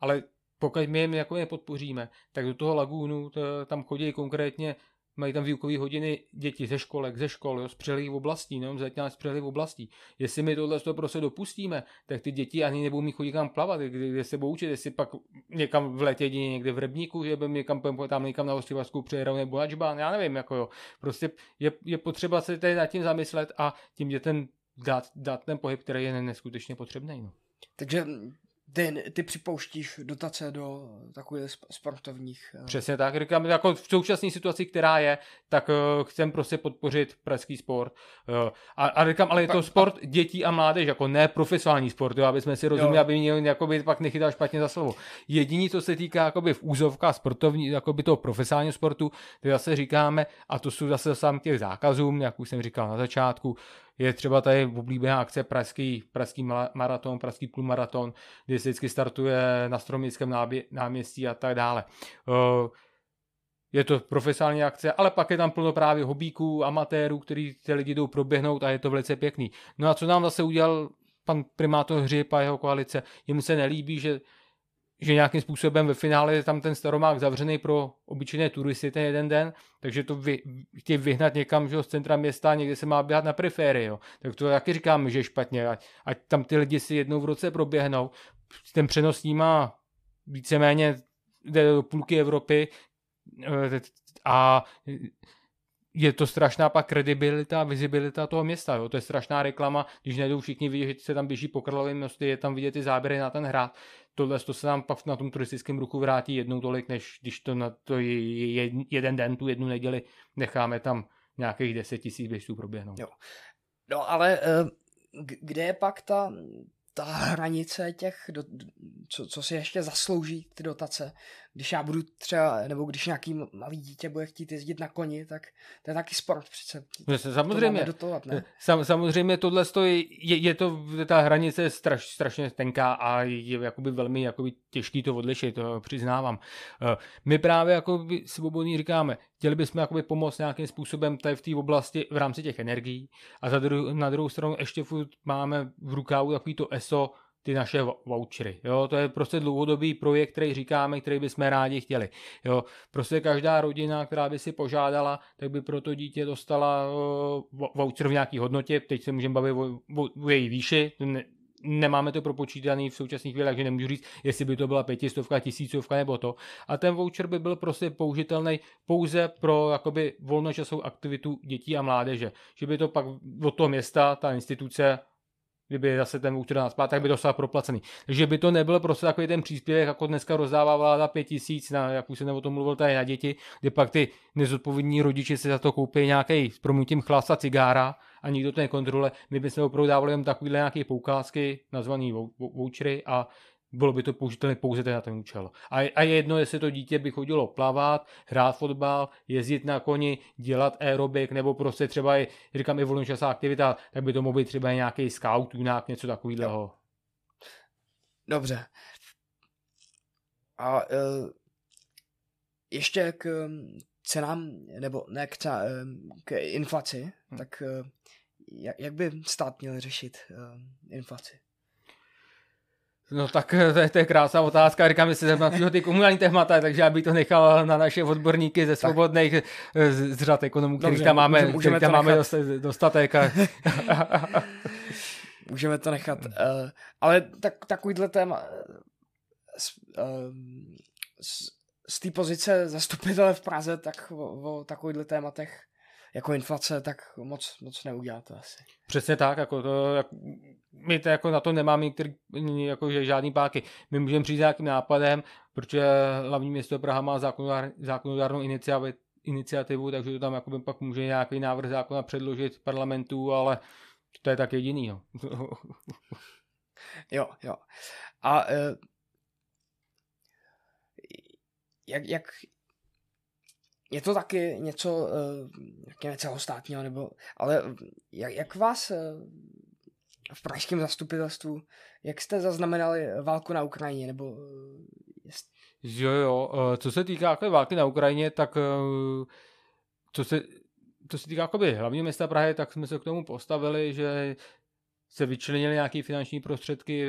ale pokud my jim jako je podpoříme, tak do toho lagúnu to, tam chodí konkrétně mají tam výukové hodiny děti ze školek, ze škol, jo, z přelých oblastí, no, zatím z přelých oblastí. Jestli my tohle to prostě dopustíme, tak ty děti ani nebudou mít chodit kam plavat, kde, kde se budou učit, jestli pak někam v letě jedině někde v Rebníku, že by někam, tam někam na Ostřivasku přijedou nebo na Čbán, já nevím, jako jo. Prostě je, je potřeba se tady nad tím zamyslet a tím dětem dát, dát ten pohyb, který je neskutečně potřebný. No. Takže ty, ty připouštíš dotace do takových sportovních... Eh, Přesně tak, říkám, jako v současné situaci, která je, tak uh, chcem prostě podpořit pražský sport. Uh, a, a říkám, ale je to sport dětí a mládež, jako ne profesionální sport, jo, aby jsme si rozuměli, jo. aby mě jakoby, pak nechytal špatně za slovo. Jediný, co se týká jakoby v úzovkách sportovní, jakoby toho profesionálního sportu, to zase říkáme, a to jsou zase sám těch zákazů, jak už jsem říkal na začátku, je třeba tady oblíbená akce Pražský, Pražský maraton, Pražský maraton, kdy se vždycky startuje na Stromickém náměstí a tak dále. Eh, je to profesionální akce, ale pak je tam plno právě hobíků, amatérů, který ty lidi jdou proběhnout a je to velice pěkný. No a co nám zase udělal pan primátor Hřib a jeho koalice? Jim se nelíbí, že že nějakým způsobem ve finále je tam ten staromák zavřený pro obyčejné turisty ten jeden den, takže to vy, chtějí vyhnat někam že, z centra města, někde se má běhat na periférii. Jo. Tak to taky říkáme, že je špatně, ať, ať tam ty lidi si jednou v roce proběhnou. Ten přenos má víceméně jde do půlky Evropy eh, a je to strašná pak kredibilita, vizibilita toho města. Jo. To je strašná reklama, když najdou všichni vidět, že se tam běží po Krlovém mostě, je tam vidět ty záběry na ten hrad. Tohle to se nám pak na tom turistickém ruchu vrátí jednou tolik, než když to na to je jeden den, tu jednu neděli necháme tam nějakých 10 tisíc běžců proběhnout. Jo. No ale eh, kde je pak ta, ta hranice těch, co, co si ještě zaslouží ty dotace. Když já budu třeba, nebo když nějaký malý dítě bude chtít jezdit na koni, tak to je taky sport přece. No, samozřejmě, to dotovat, ne? Sam, samozřejmě tohle je, je, to, ta hranice je straš, strašně tenká a je jakoby velmi jakoby těžký to odlišit, to přiznávám. Eh, my právě jako svobodní říkáme, chtěli bychom jakoby pomoct nějakým způsobem tady v té oblasti v rámci těch energií a za dru, na druhou stranu ještě furt máme v rukávu takový to ESO, ty naše vouchery. Jo, to je prostě dlouhodobý projekt, který říkáme, který bychom rádi chtěli. Jo, prostě každá rodina, která by si požádala, tak by pro to dítě dostala voucher v nějaký hodnotě. Teď se můžeme bavit o, o, o její výši, nemáme to propočítaný v současných chvíli, takže nemůžu říct, jestli by to byla pětistovka, tisícovka nebo to. A ten voucher by byl prostě použitelný pouze pro jakoby volnočasovou aktivitu dětí a mládeže. Že by to pak od toho města, ta instituce kdyby zase ten voucher nás tak by dostal proplacený. Takže by to nebyl prostě takový ten příspěvek, jako dneska rozdává vláda pět tisíc, na, jak už jsem o tom mluvil, tady na děti, kde pak ty nezodpovědní rodiče si za to koupí nějaký s promítím chlas a cigára a nikdo to nekontroluje. My bychom opravdu dávali jen takovýhle nějaké poukázky, nazvaný vouchery a bylo by to použitelné pouze na ten účel. A, a je jedno, jestli to dítě by chodilo plavat, hrát fotbal, jezdit na koni, dělat aerobik, nebo prostě třeba, i, říkám, i volnočasová aktivita, tak by to mohl být třeba nějaký scout, nějak něco takového. Dobře. A uh, ještě k cenám, nebo ne k, ca, k inflaci, hmm. tak uh, jak, jak by stát měl řešit uh, inflaci? No tak to je, to je krásná otázka. Říkám, že se na ty komunální témata, takže já bych to nechal na naše odborníky ze svobodných z, z řad ekonomů, kterých tam máme, můžeme, můžeme tam máme dostatek. můžeme to nechat. Uh, ale tak, takovýhle téma z, uh, z, z té pozice zastupitele v Praze, tak o, o takovýchhle tématech jako inflace, tak moc, moc neuděláte asi. Přesně tak, jako to, jak, my to jako na to nemáme některý, jako že žádný páky. My můžeme přijít s nějakým nápadem, protože hlavní město Praha má zákonodár, zákonodárnou iniciativu, takže to tam jakoby pak může nějaký návrh zákona předložit parlamentu, ale to je tak jediný. No. jo, jo. A uh, jak, jak, je to taky něco, uh, celostátního, nebo, ale jak, jak vás uh, v pražském zastupitelstvu, jak jste zaznamenali válku na Ukrajině, nebo jest... Jo, jo, co se týká války na Ukrajině, tak co se, co se týká hlavního města Prahy, tak jsme se k tomu postavili, že se vyčlenily nějaké finanční prostředky,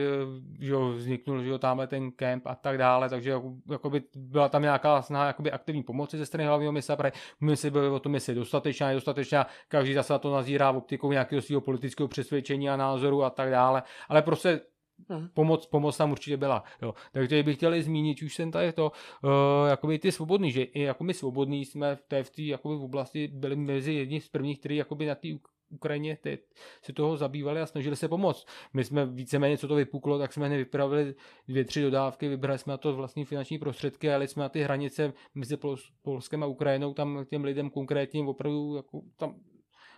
že jo, vzniknul, že jo, tamhle ten kemp a tak dále, takže jakoby byla tam nějaká snaha jakoby aktivní pomoci ze strany hlavního města Prahy. My si byli o tom, jestli dostatečná, nedostatečná, každý zase to nazírá v optikou nějakého svého politického přesvědčení a názoru a tak dále, ale prostě Hmm. Pomoc, pomoc tam určitě byla. Jo. Takže bych chtěl zmínit, už jsem tady to, uh, jakoby ty svobodný, že i jako my svobodní jsme v té, v té jakoby v oblasti byli mezi jedni z prvních, kteří jakoby na té Ukrajině teď se toho zabývali a snažili se pomoct. My jsme víceméně, co to vypuklo, tak jsme vypravili dvě, tři dodávky, vybrali jsme na to vlastní finanční prostředky, ale jsme na ty hranice mezi Polskem a Ukrajinou, tam těm lidem konkrétně opravdu jako tam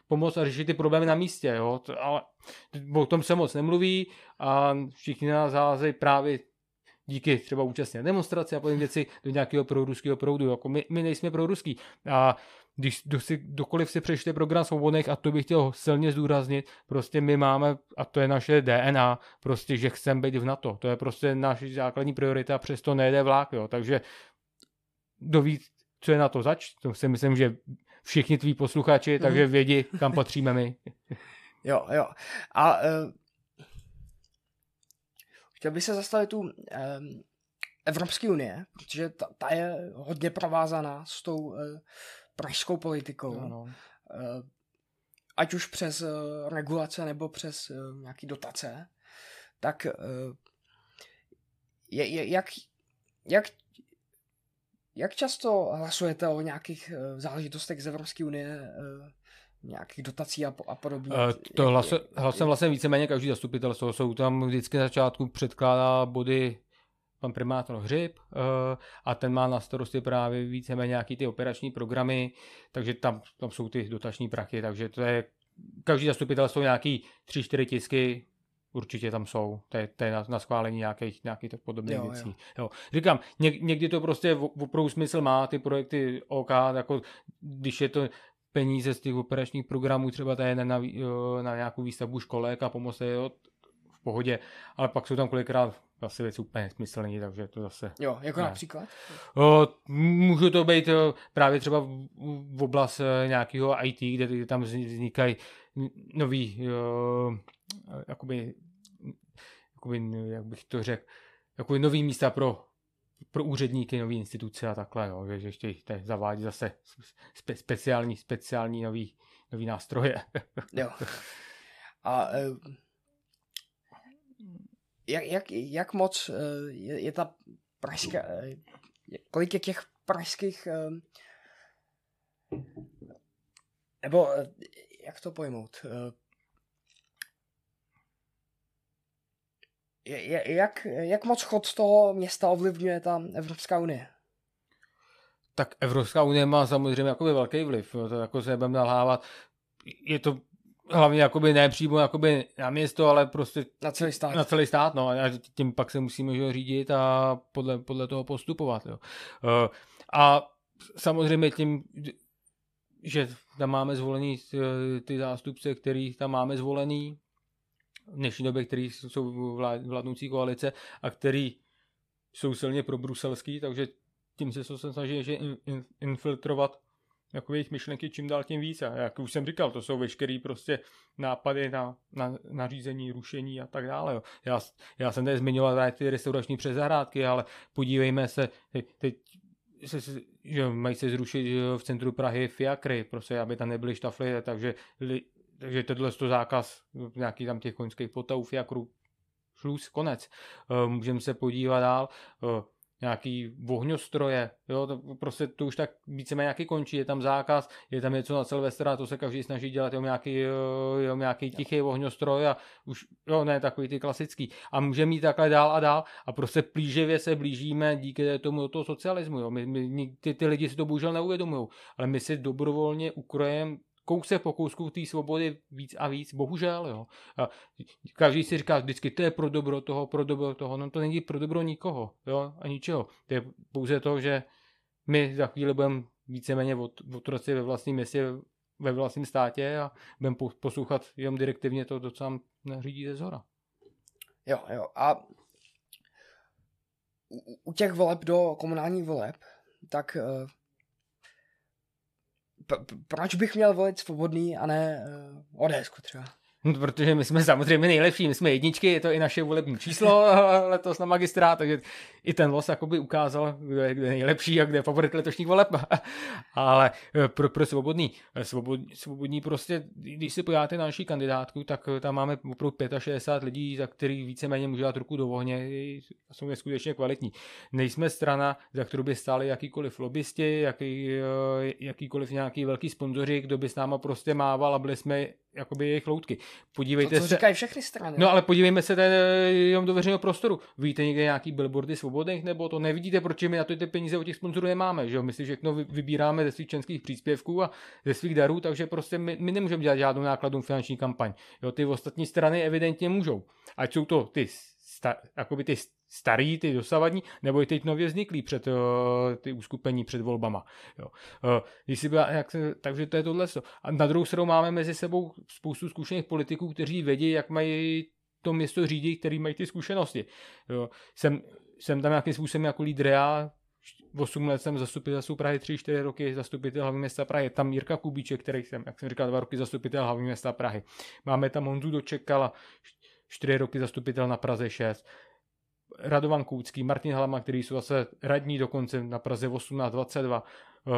pomoct a řešit ty problémy na místě, jo? ale o tom se moc nemluví a všichni nás záleží právě díky třeba účastně demonstrace a podobně věci do nějakého proruského proudu. Jako my, my nejsme proruský. A když si, kdokoliv si přečte program svobodných, a to bych chtěl silně zdůraznit, prostě my máme, a to je naše DNA, prostě, že chceme být v NATO. To je prostě naše základní priorita, a přesto nejde vlák, jo. Takže kdo ví, co je na to zač, to si myslím, že všichni tví posluchači, mm-hmm. takže vědí, kam patříme my. jo, jo. A uh, chtěl bych se zastavit tu um, Evropské unie, protože ta, ta je hodně provázaná s tou uh, pražskou politikou. No, no. Uh, ať už přes uh, regulace nebo přes uh, nějaký dotace, tak je, je, jak, jak jak často hlasujete o nějakých záležitostech z Evropské unie, nějakých dotací a, a podobně? To hlasem vlastně, vlastně víceméně každý zastupitelstvo. Jsou tam vždycky na začátku předkládá body pan primátor Hřib uh, a ten má na starosti právě víceméně nějaký ty operační programy, takže tam, tam jsou ty dotační prachy, takže to je každý zastupitelstvo nějaký tři, čtyři tisky, určitě tam jsou, to je, to je na, na schválení nějakých, nějakých tak podobných jo, věcí. Jo. Jo. Říkám, něk, někdy to prostě opravdu smysl má, ty projekty OK, jako když je to peníze z těch operačních programů, třeba tady na, na, na nějakou výstavbu školek a pomoc je v pohodě, ale pak jsou tam kolikrát zase věc úplně smyslný, takže to zase... Jo, jako ne. například? O, může to být právě třeba v, v oblast e, nějakého IT, kde, kde tam vznikají nový, o, jakoby, jakoby, jak bych to řekl, jakoby nový místa pro pro úředníky, nové instituce a takhle, jo, že, že ještě zavádí zase spe, speciální, speciální nový, nový nástroje. jo. A e, jak, jak, jak moc e, je, je ta pražská, e, kolik je těch pražských nebo jak to pojmout? jak, jak moc chod toho města ovlivňuje ta Evropská unie? Tak Evropská unie má samozřejmě jakoby velký vliv, to jako se budeme nalhávat. Je to hlavně jakoby ne přímo jakoby na město, ale prostě na celý stát. Na celý stát, no. A tím pak se musíme že, řídit a podle, podle toho postupovat. Jo. Eh, a samozřejmě tím, že tam máme zvolený eh, ty zástupce, který tam máme zvolený, v dnešní době, který jsou vládnoucí koalice a který jsou silně pro bruselský, takže tím se se snaží že infiltrovat jako jejich myšlenky čím dál tím více. Jak už jsem říkal, to jsou veškeré prostě nápady na, na, na řízení, rušení a tak dále. Jo. Já, já jsem tady zmiňoval ty restaurační přezahrádky, ale podívejme se, teď, teď se, že mají se zrušit v centru Prahy fiakry, prostě aby tam nebyly štafly, takže li, takže tohle to zákaz nějaký tam těch koňských potav, jak šluz, konec. Eh, můžeme se podívat dál, eh, nějaký vohňostroje, jo, to prostě to už tak víceméně nějaký končí, je tam zákaz, je tam něco na Silvestra, to se každý snaží dělat, jo, nějaký, jo, nějaký tichý vohňostroj a už, jo, ne, takový ty klasický. A může mít takhle dál a dál a prostě plíživě se blížíme díky tomu do toho socialismu, jo. My, my, ty, ty lidi si to bohužel neuvědomují, ale my si dobrovolně ukrojem kousek po kousku té svobody víc a víc, bohužel, jo. A každý si říká vždycky, to je pro dobro toho, pro dobro toho, no to není pro dobro nikoho, jo, a ničeho. To je pouze to, že my za chvíli budeme víceméně otroci ve vlastním městě, ve vlastním státě a budeme poslouchat jenom direktivně to, co nám nařídí ze zhora. Jo, jo. A u těch voleb do komunálních voleb, tak uh, proč bych měl volit svobodný a ne uh, ODS třeba? No, protože my jsme samozřejmě nejlepší, my jsme jedničky, je to i naše volební číslo letos na magistrát, takže i ten los jakoby ukázal, kdo je, kdo je nejlepší a kde je favorit letošních voleb. Ale eh, pro, pro svobodný, eh, svobodní, svobodní prostě, když si pojáte na naší kandidátku, tak tam máme opravdu 65 lidí, za který víceméně může dát ruku do ohně, jsou neskutečně kvalitní. Nejsme strana, za kterou by stáli jakýkoliv lobbysti, jaký, jakýkoliv nějaký velký sponzoři, kdo by s náma prostě mával a byli jsme jakoby jejich loutky. Podívejte to, co se... říkají všechny strany. No ale podívejme se tady jenom do veřejného prostoru. Víte někde nějaký billboardy svobodných, nebo to nevidíte, proč my na to ty peníze od těch sponzorů nemáme, že jo? My si všechno vybíráme ze svých členských příspěvků a ze svých darů, takže prostě my, my nemůžeme dělat žádnou nákladnou finanční kampaň. Jo, ty ostatní strany evidentně můžou. Ať jsou to ty sta, jakoby ty starý, ty dosavadní, nebo i teď nově vzniklý před uh, ty uskupení před volbama. Jo. Uh, když si byla, jak se, takže to je tohle. A na druhou stranu máme mezi sebou spoustu zkušených politiků, kteří vědí, jak mají to město řídit, který mají ty zkušenosti. Jo. Jsem, jsem tam nějakým způsobem jako lídr já, 8 let jsem zastupitel Prahy, 3-4 roky zastupitel hlavní města Prahy. Tam Jirka Kubíček, který jsem, jak jsem říkal, 2 roky zastupitel hlavní města Prahy. Máme tam Honzu Dočekala, 4 roky zastupitel na Praze 6. Radovan Kůcký, Martin Halama, který jsou zase radní dokonce na Praze 1822, uh,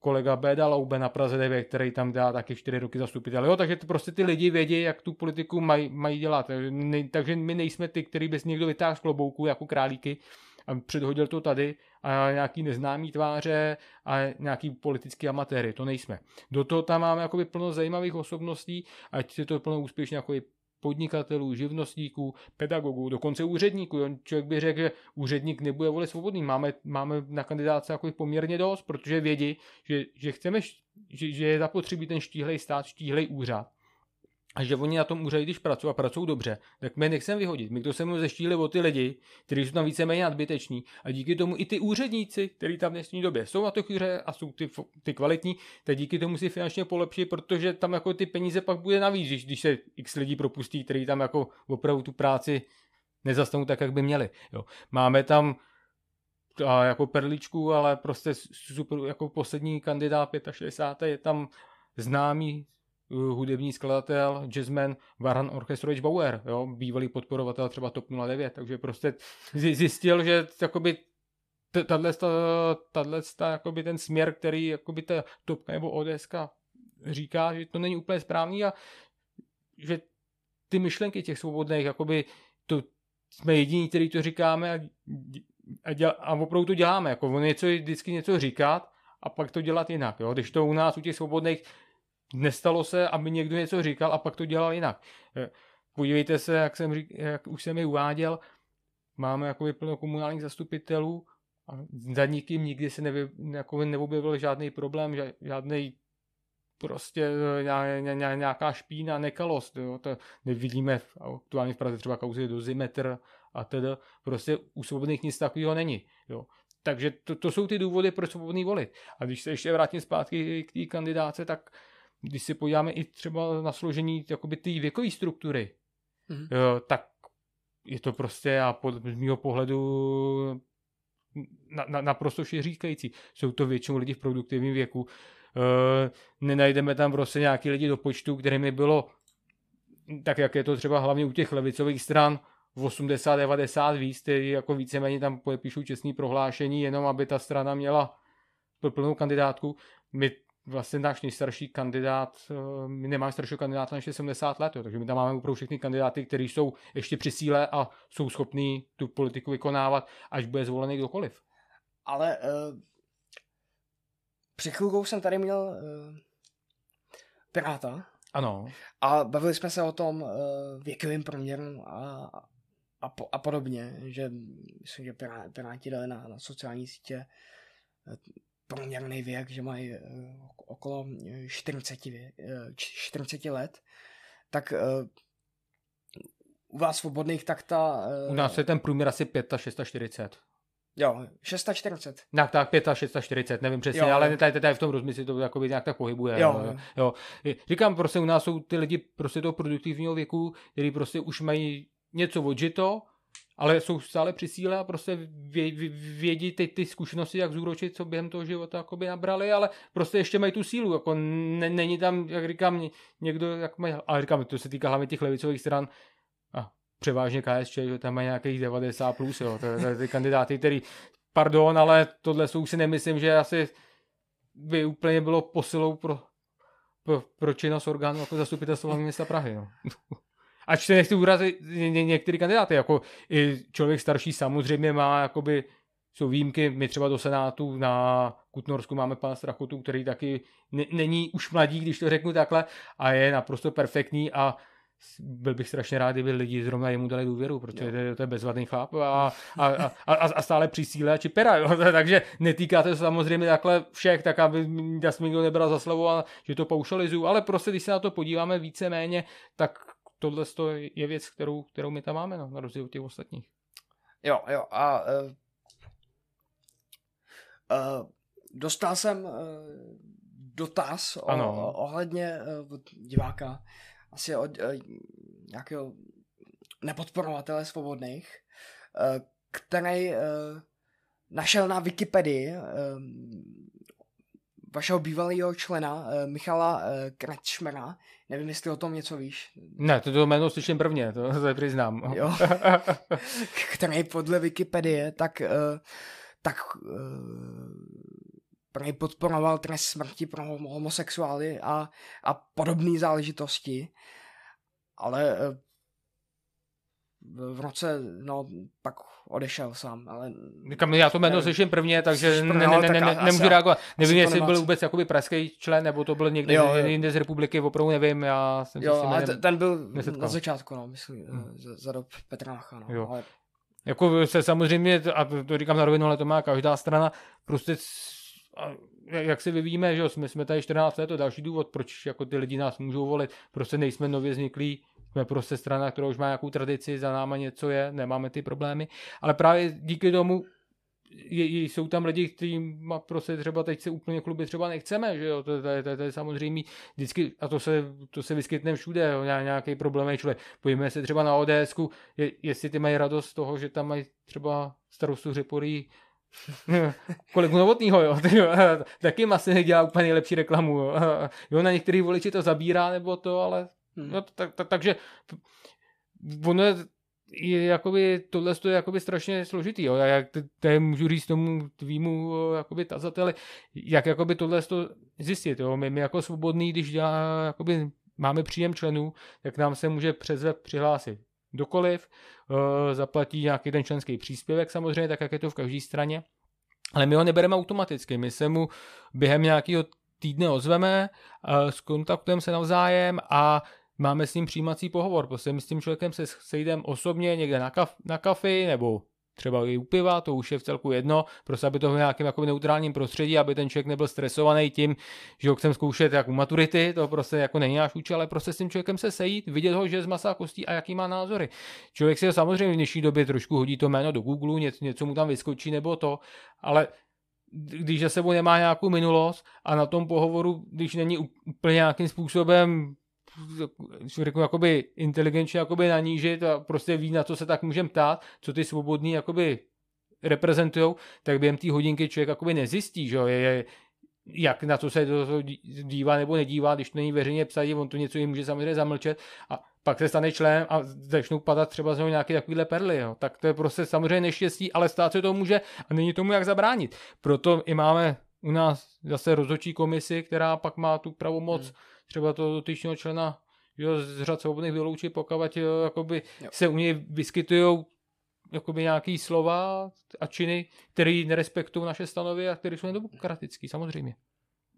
kolega Béda Laube na Praze 9, který tam dá taky 4 roky zastupitel. Jo, takže to prostě ty lidi vědí, jak tu politiku mají, mají dělat. Ne, takže my nejsme ty, který bez někdo vytáhl z klobouku jako králíky a předhodil to tady a nějaký neznámý tváře a nějaký politický amatéry, to nejsme. Do toho tam máme jakoby plno zajímavých osobností, ať je to plno úspěšně jako podnikatelů, živnostníků, pedagogů, dokonce úředníků. Člověk by řekl, že úředník nebude volit svobodný. Máme, máme na kandidáce jako poměrně dost, protože vědí, že, že chceme, že, že je zapotřebí ten štíhlej stát, štíhlej úřad a že oni na tom úřadě, když pracují a pracují dobře, tak my nechceme vyhodit. My to se mu zeštíli o ty lidi, kteří jsou tam víceméně nadbyteční a díky tomu i ty úředníci, kteří tam v dnešní době jsou na to chvíře a jsou ty, ty kvalitní, tak díky tomu si finančně polepší, protože tam jako ty peníze pak bude navíc, když, když se x lidí propustí, kteří tam jako opravdu tu práci nezastanou tak, jak by měli. Jo. Máme tam a jako perličku, ale prostě super, jako poslední kandidát 65. je tam známý hudební skladatel, jazzman Varhan Orchestrovič Bauer, jo, bývalý podporovatel třeba TOP 09, takže prostě zjistil, že jakoby tahle, jakoby ten směr, který jakoby ta topka nebo ODS říká, že to není úplně správný a že ty myšlenky těch svobodných, jakoby to jsme jediní, kteří to říkáme a, a, děl, a opravdu to děláme. Jako něco vždycky něco říkat a pak to dělat jinak. Jo? Když to u nás, u těch svobodných, nestalo se, aby někdo něco říkal a pak to dělal jinak. Eh, podívejte se, jak, jsem řík, jak už jsem mi uváděl, máme jako plno komunálních zastupitelů a za nikým nikdy se nevy, jako neobjevil žádný problém, žádný prostě eh, nějaká špína, nekalost. Jo. To nevidíme aktuálně v Praze třeba kauzy do Zimetr a tedy prostě u svobodných nic takového není. Jo. Takže to, to jsou ty důvody, proč svobodný volit. A když se ještě vrátím zpátky k té kandidáce, tak když si podíváme i třeba na složení jakoby té věkové struktury, mm-hmm. jo, tak je to prostě a pod, z mého pohledu na, na, naprosto říkající. Jsou to většinou lidi v produktivním věku. E, nenajdeme tam prostě nějaký lidi do počtu, kterými bylo tak jak je to třeba hlavně u těch levicových stran v 80-90 víc, kteří jako víceméně tam podepíšou čestný prohlášení, jenom aby ta strana měla plnou kandidátku. My vlastně náš nejstarší kandidát, eh, my nemáme staršího kandidáta než 70 let, jo, takže my tam máme opravdu všechny kandidáty, kteří jsou ještě při síle a jsou schopní tu politiku vykonávat, až bude zvolený kdokoliv. Ale uh, před chvilkou jsem tady měl uh, Piráta. Ano. A bavili jsme se o tom uh, věkovým průměru a, a, po, a podobně, že myslím, že Piráti dali na, na sociální sítě průměrný věk, že mají uh, okolo 40, uh, 40 let, tak uh, u vás svobodných, tak ta... Uh, u nás je ten průměr asi 5 640. Jo, 640. Tak, tak, 5 640, nevím přesně, jo, ale tady, tady v tom rozmysli to jakoby nějak tak pohybuje. Jo, jo. jo. Říkám, prostě u nás jsou ty lidi prostě toho produktivního věku, kteří prostě už mají něco odžito, ale jsou stále při síle a prostě vě, vědí ty, ty zkušenosti, jak zúročit, co během toho života jakoby nabrali, ale prostě ještě mají tu sílu, jako ne, není tam, jak říkám, někdo, jak mají, ale říkám, to se týká hlavně těch levicových stran, a převážně KSČ, že tam mají nějakých 90 plus, jo, to, to, ty kandidáty, který, pardon, ale tohle jsou si nemyslím, že asi by úplně bylo posilou pro, pro, pro činnost orgánu jako zastupitelstva města Prahy. No. Ač se nechci urazit ně, ně, některý kandidáty, jako i člověk starší samozřejmě má jakoby jsou výjimky, my třeba do Senátu na Kutnorsku máme pana Strachotu, který taky ne, není už mladý, když to řeknu takhle, a je naprosto perfektní a byl bych strašně rád, kdyby lidi zrovna jemu dali důvěru, protože to je, to je bezvadný chlap a, a, a, a, a stále při síle a čipera, jo? takže netýká to samozřejmě takhle všech, tak aby mě nikdo nebral za slovo a že to paušalizuju, ale prostě když se na to podíváme víceméně, tak tohle je věc, kterou, kterou my tam máme, no, na rozdíl od těch ostatních. Jo, jo, a uh, uh, dostal jsem uh, dotaz o, ohledně uh, diváka, asi od uh, nějakého nepodporovatele svobodných, uh, který uh, našel na Wikipedii vašeho bývalého člena uh, Michala uh, Kretschmera. Nevím, jestli o tom něco víš. Ne, to, to jméno slyším prvně, to se přiznám. Jo. Který podle Wikipedie, tak, uh, tak uh, prej podporoval trest smrti pro homosexuály a, a podobné záležitosti. Ale uh, v roce, no, pak odešel sám, ale... Říkám, já to jméno slyším prvně, takže ne, ne, ne, ne, ne, nemůžu reagovat. Nevím, jestli byl vůbec jakoby pražský člen, nebo to byl někde jo, jinde z republiky, opravdu nevím, já jsem jo, ale ten byl nesetkal. na začátku, no, myslím, hmm. za, za dob Petrácha, no, jo. ale... Jako se samozřejmě, a to říkám na rovinu, ale to má každá strana, prostě jak se vyvíjíme, že jsme, jsme tady 14 let, to další důvod, proč jako ty lidi nás můžou volit, prostě nejsme nově vzniklí jsme prostě strana, která už má nějakou tradici, za náma něco je, nemáme ty problémy, ale právě díky tomu je, je, jsou tam lidi, kteří prostě třeba teď se úplně kluby třeba nechceme, že jo, to, to, to, to je samozřejmě vždycky, a to se, to se vyskytne všude, jo, nějaký problém je člověk. Pojďme se třeba na ods je, jestli ty mají radost z toho, že tam mají třeba starostu Řeporí kolegu Novotnýho, jo, taky asi nedělá úplně nejlepší reklamu, jo. jo, na některých voliči to zabírá nebo to, ale Hmm. No, tak, tak, takže ono je, je jakoby, tohle je jakoby strašně složitý, jo. Já tady můžu říct tomu tvýmu jakoby tazateli, jak jakoby tohle to zjistit, jo. My, my jako svobodný, když dělá, jakoby máme příjem členů, tak nám se může přes web přihlásit dokoliv, uh, zaplatí nějaký ten členský příspěvek samozřejmě, tak jak je to v každé straně, ale my ho nebereme automaticky, my se mu během nějakého týdne ozveme, uh, skontaktujeme se navzájem a máme s ním přijímací pohovor. Prostě my s tím člověkem se sejdeme osobně někde na, kaf, na kafy nebo třeba i u piva, to už je v celku jedno, prostě aby to v nějakém jakoby neutrálním prostředí, aby ten člověk nebyl stresovaný tím, že ho chcem zkoušet jako maturity, to prostě jako není náš účel, ale prostě s tím člověkem se sejít, vidět ho, že je z masa a kostí a jaký má názory. Člověk si samozřejmě v dnešní době trošku hodí to jméno do Google, něco, něco mu tam vyskočí nebo to, ale když za sebou nemá nějakou minulost a na tom pohovoru, když není úplně nějakým způsobem řeknu, jakoby inteligenčně jakoby nanížit a prostě ví, na co se tak můžeme ptát, co ty svobodní jakoby reprezentujou, tak během té hodinky člověk jakoby nezjistí, že je, je, jak na to se to, dívá nebo nedívá, když to není veřejně psají, on to něco jim může samozřejmě zamlčet a pak se stane člen a začnou padat třeba z něho nějaké takovéhle perly. Jo. Tak to je prostě samozřejmě neštěstí, ale stát se to může a není tomu jak zabránit. Proto i máme u nás zase rozhodčí komisi, která pak má tu pravomoc hmm. Třeba toho dotyčného člena jo, z řad svobodných vyloučit, pokud jo, jakoby se u něj vyskytují jakoby nějaký slova a činy, které nerespektují naše stanovy a které jsou nedemokratické, samozřejmě.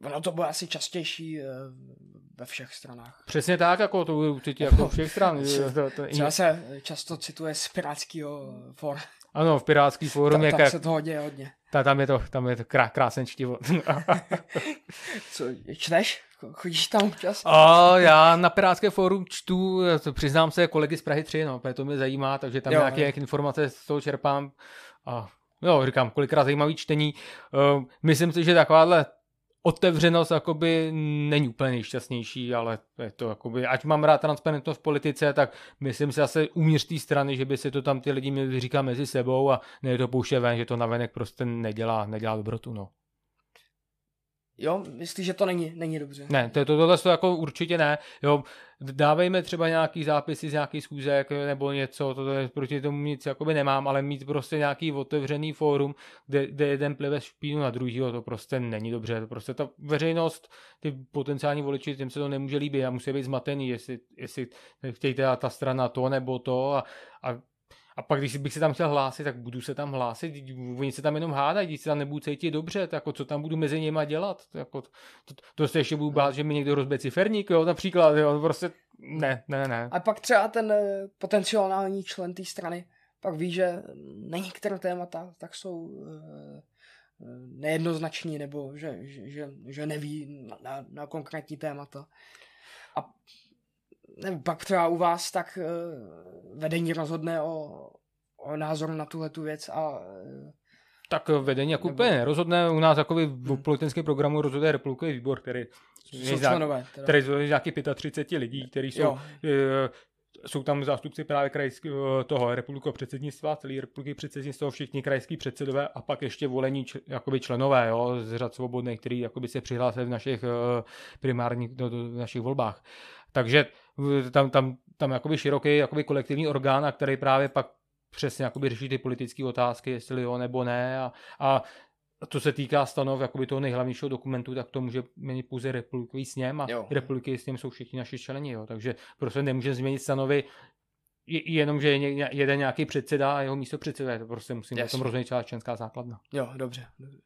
Ono to bude asi častější eh, ve všech stranách. Přesně tak, jako to bude určitě jako všech stran. to, to, třeba se často cituje z Pirátského fóra. Ano, v Pirátský fórum Ta. Tam se to hodně, hodně. Ta, tam je to, tam je to krá, čtivo. Co, čteš? Chodíš tam občas? A já na Pirátské fórum čtu, přiznám se, kolegy z Prahy 3, no, to mě zajímá, takže tam jo, nějaké jak informace z toho čerpám. A jo, říkám, kolikrát zajímavý čtení. Uh, myslím si, že takováhle otevřenost jakoby není úplně nejšťastnější, ale je to jakoby, ať mám rád transparentnost v politice, tak myslím si zase uvnitř té strany, že by si to tam ty lidi měli říkat mezi sebou a ne to pouště ven, že to navenek prostě nedělá, nedělá dobrotu, no. Jo, myslíš, že to není, není dobře? Ne, to, to, tohle to jako určitě ne. Jo, dávejme třeba nějaký zápisy z nějaký schůzek nebo něco, to je, proti tomu nic jakoby nemám, ale mít prostě nějaký otevřený fórum, kde, kde jeden plive špínu na druhýho, to prostě není dobře. To prostě ta veřejnost, ty potenciální voliči, těm se to nemůže líbit a musí být zmatený, jestli, jestli chtějte ta strana to nebo to a, a a pak, když bych se tam chtěl hlásit, tak budu se tam hlásit, oni se tam jenom hádají, když se tam nebudu cítit dobře, tak jako co tam budu mezi nimi dělat, to, jako, to, to se ještě budu bát, že mi někdo rozbe ciferník, jo, například, jo, prostě ne, ne, ne. A pak třeba ten eh, potenciální člen té strany pak ví, že na některé témata tak jsou eh, nejednoznační, nebo že, že, že neví na, na, na konkrétní témata. A nevím, pak třeba u vás tak uh, vedení rozhodne o, o názoru na tuhle tu věc a uh, tak vedení jako úplně nerozhodne. U nás jako v hmm. politickém programu rozhoduje republikový výbor, který jsou členové. Teda. Který jsou nějaký 35 lidí, kteří jsou, jo. Eh, jsou tam zástupci právě krajského toho republikového předsednictva, celý republiky předsednictva, všichni krajský předsedové a pak ještě volení č, jakoby členové jo, z řad svobodných, kteří jakoby se přihlásili v našich primárních do, do, v našich volbách. Takže tam, tam, tam jakoby široký jakoby kolektivní orgán, a který právě pak přesně jakoby řeší ty politické otázky, jestli jo nebo ne a, a co se týká stanov jakoby toho nejhlavnějšího dokumentu, tak to může měnit pouze republikový sněm a jo. republiky s ním jsou všichni naši členi, jo. takže prostě nemůže změnit stanovy jenom, že je jeden nějaký předseda a jeho místo předseda, to prostě musím yes. o tom rozhodnout celá členská základna. Jo, dobře. dobře.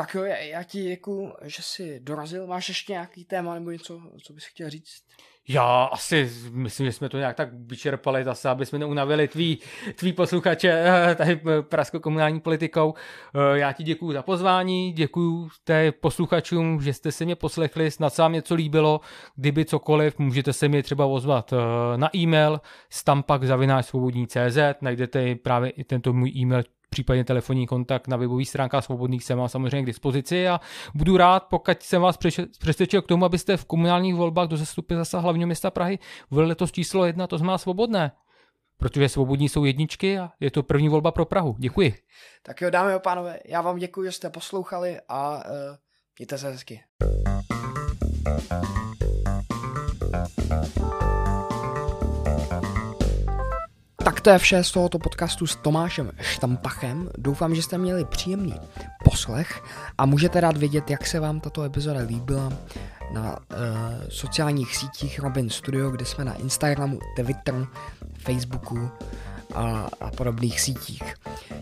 Tak jo, já ti děkuji, že jsi dorazil. Máš ještě nějaký téma nebo něco, co bys chtěl říct? Já asi myslím, že jsme to nějak tak vyčerpali zase, aby jsme neunavili tvý, tvý posluchače eh, tady pražskou komunální politikou. Eh, já ti děkuji za pozvání, děkuji té posluchačům, že jste se mě poslechli, snad se vám něco líbilo. Kdyby cokoliv, můžete se mě třeba ozvat eh, na e-mail stampak.svobodní.cz, najdete právě i tento můj e-mail případně telefonní kontakt na webových stránkách Svobodných jsem mám samozřejmě k dispozici a budu rád, pokud jsem vás přesvědčil k tomu, abyste v komunálních volbách do zastupy zase hlavního města Prahy volili letos číslo jedna, to znamená svobodné. Protože svobodní jsou jedničky a je to první volba pro Prahu. Děkuji. Tak jo, dámy a pánové, já vám děkuji, že jste poslouchali a uh, mějte se hezky. To je vše z tohoto podcastu s Tomášem Štampachem. Doufám, že jste měli příjemný poslech a můžete rád vědět, jak se vám tato epizoda líbila na uh, sociálních sítích Robin Studio, kde jsme na Instagramu, Twitteru, Facebooku a, a podobných sítích.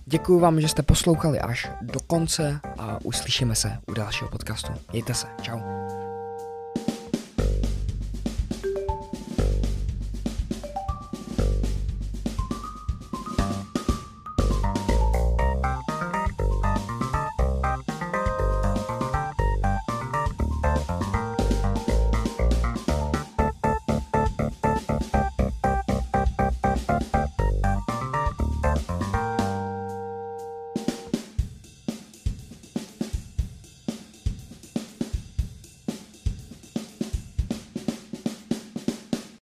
Děkuji vám, že jste poslouchali až do konce a uslyšíme se u dalšího podcastu. Mějte se, čau.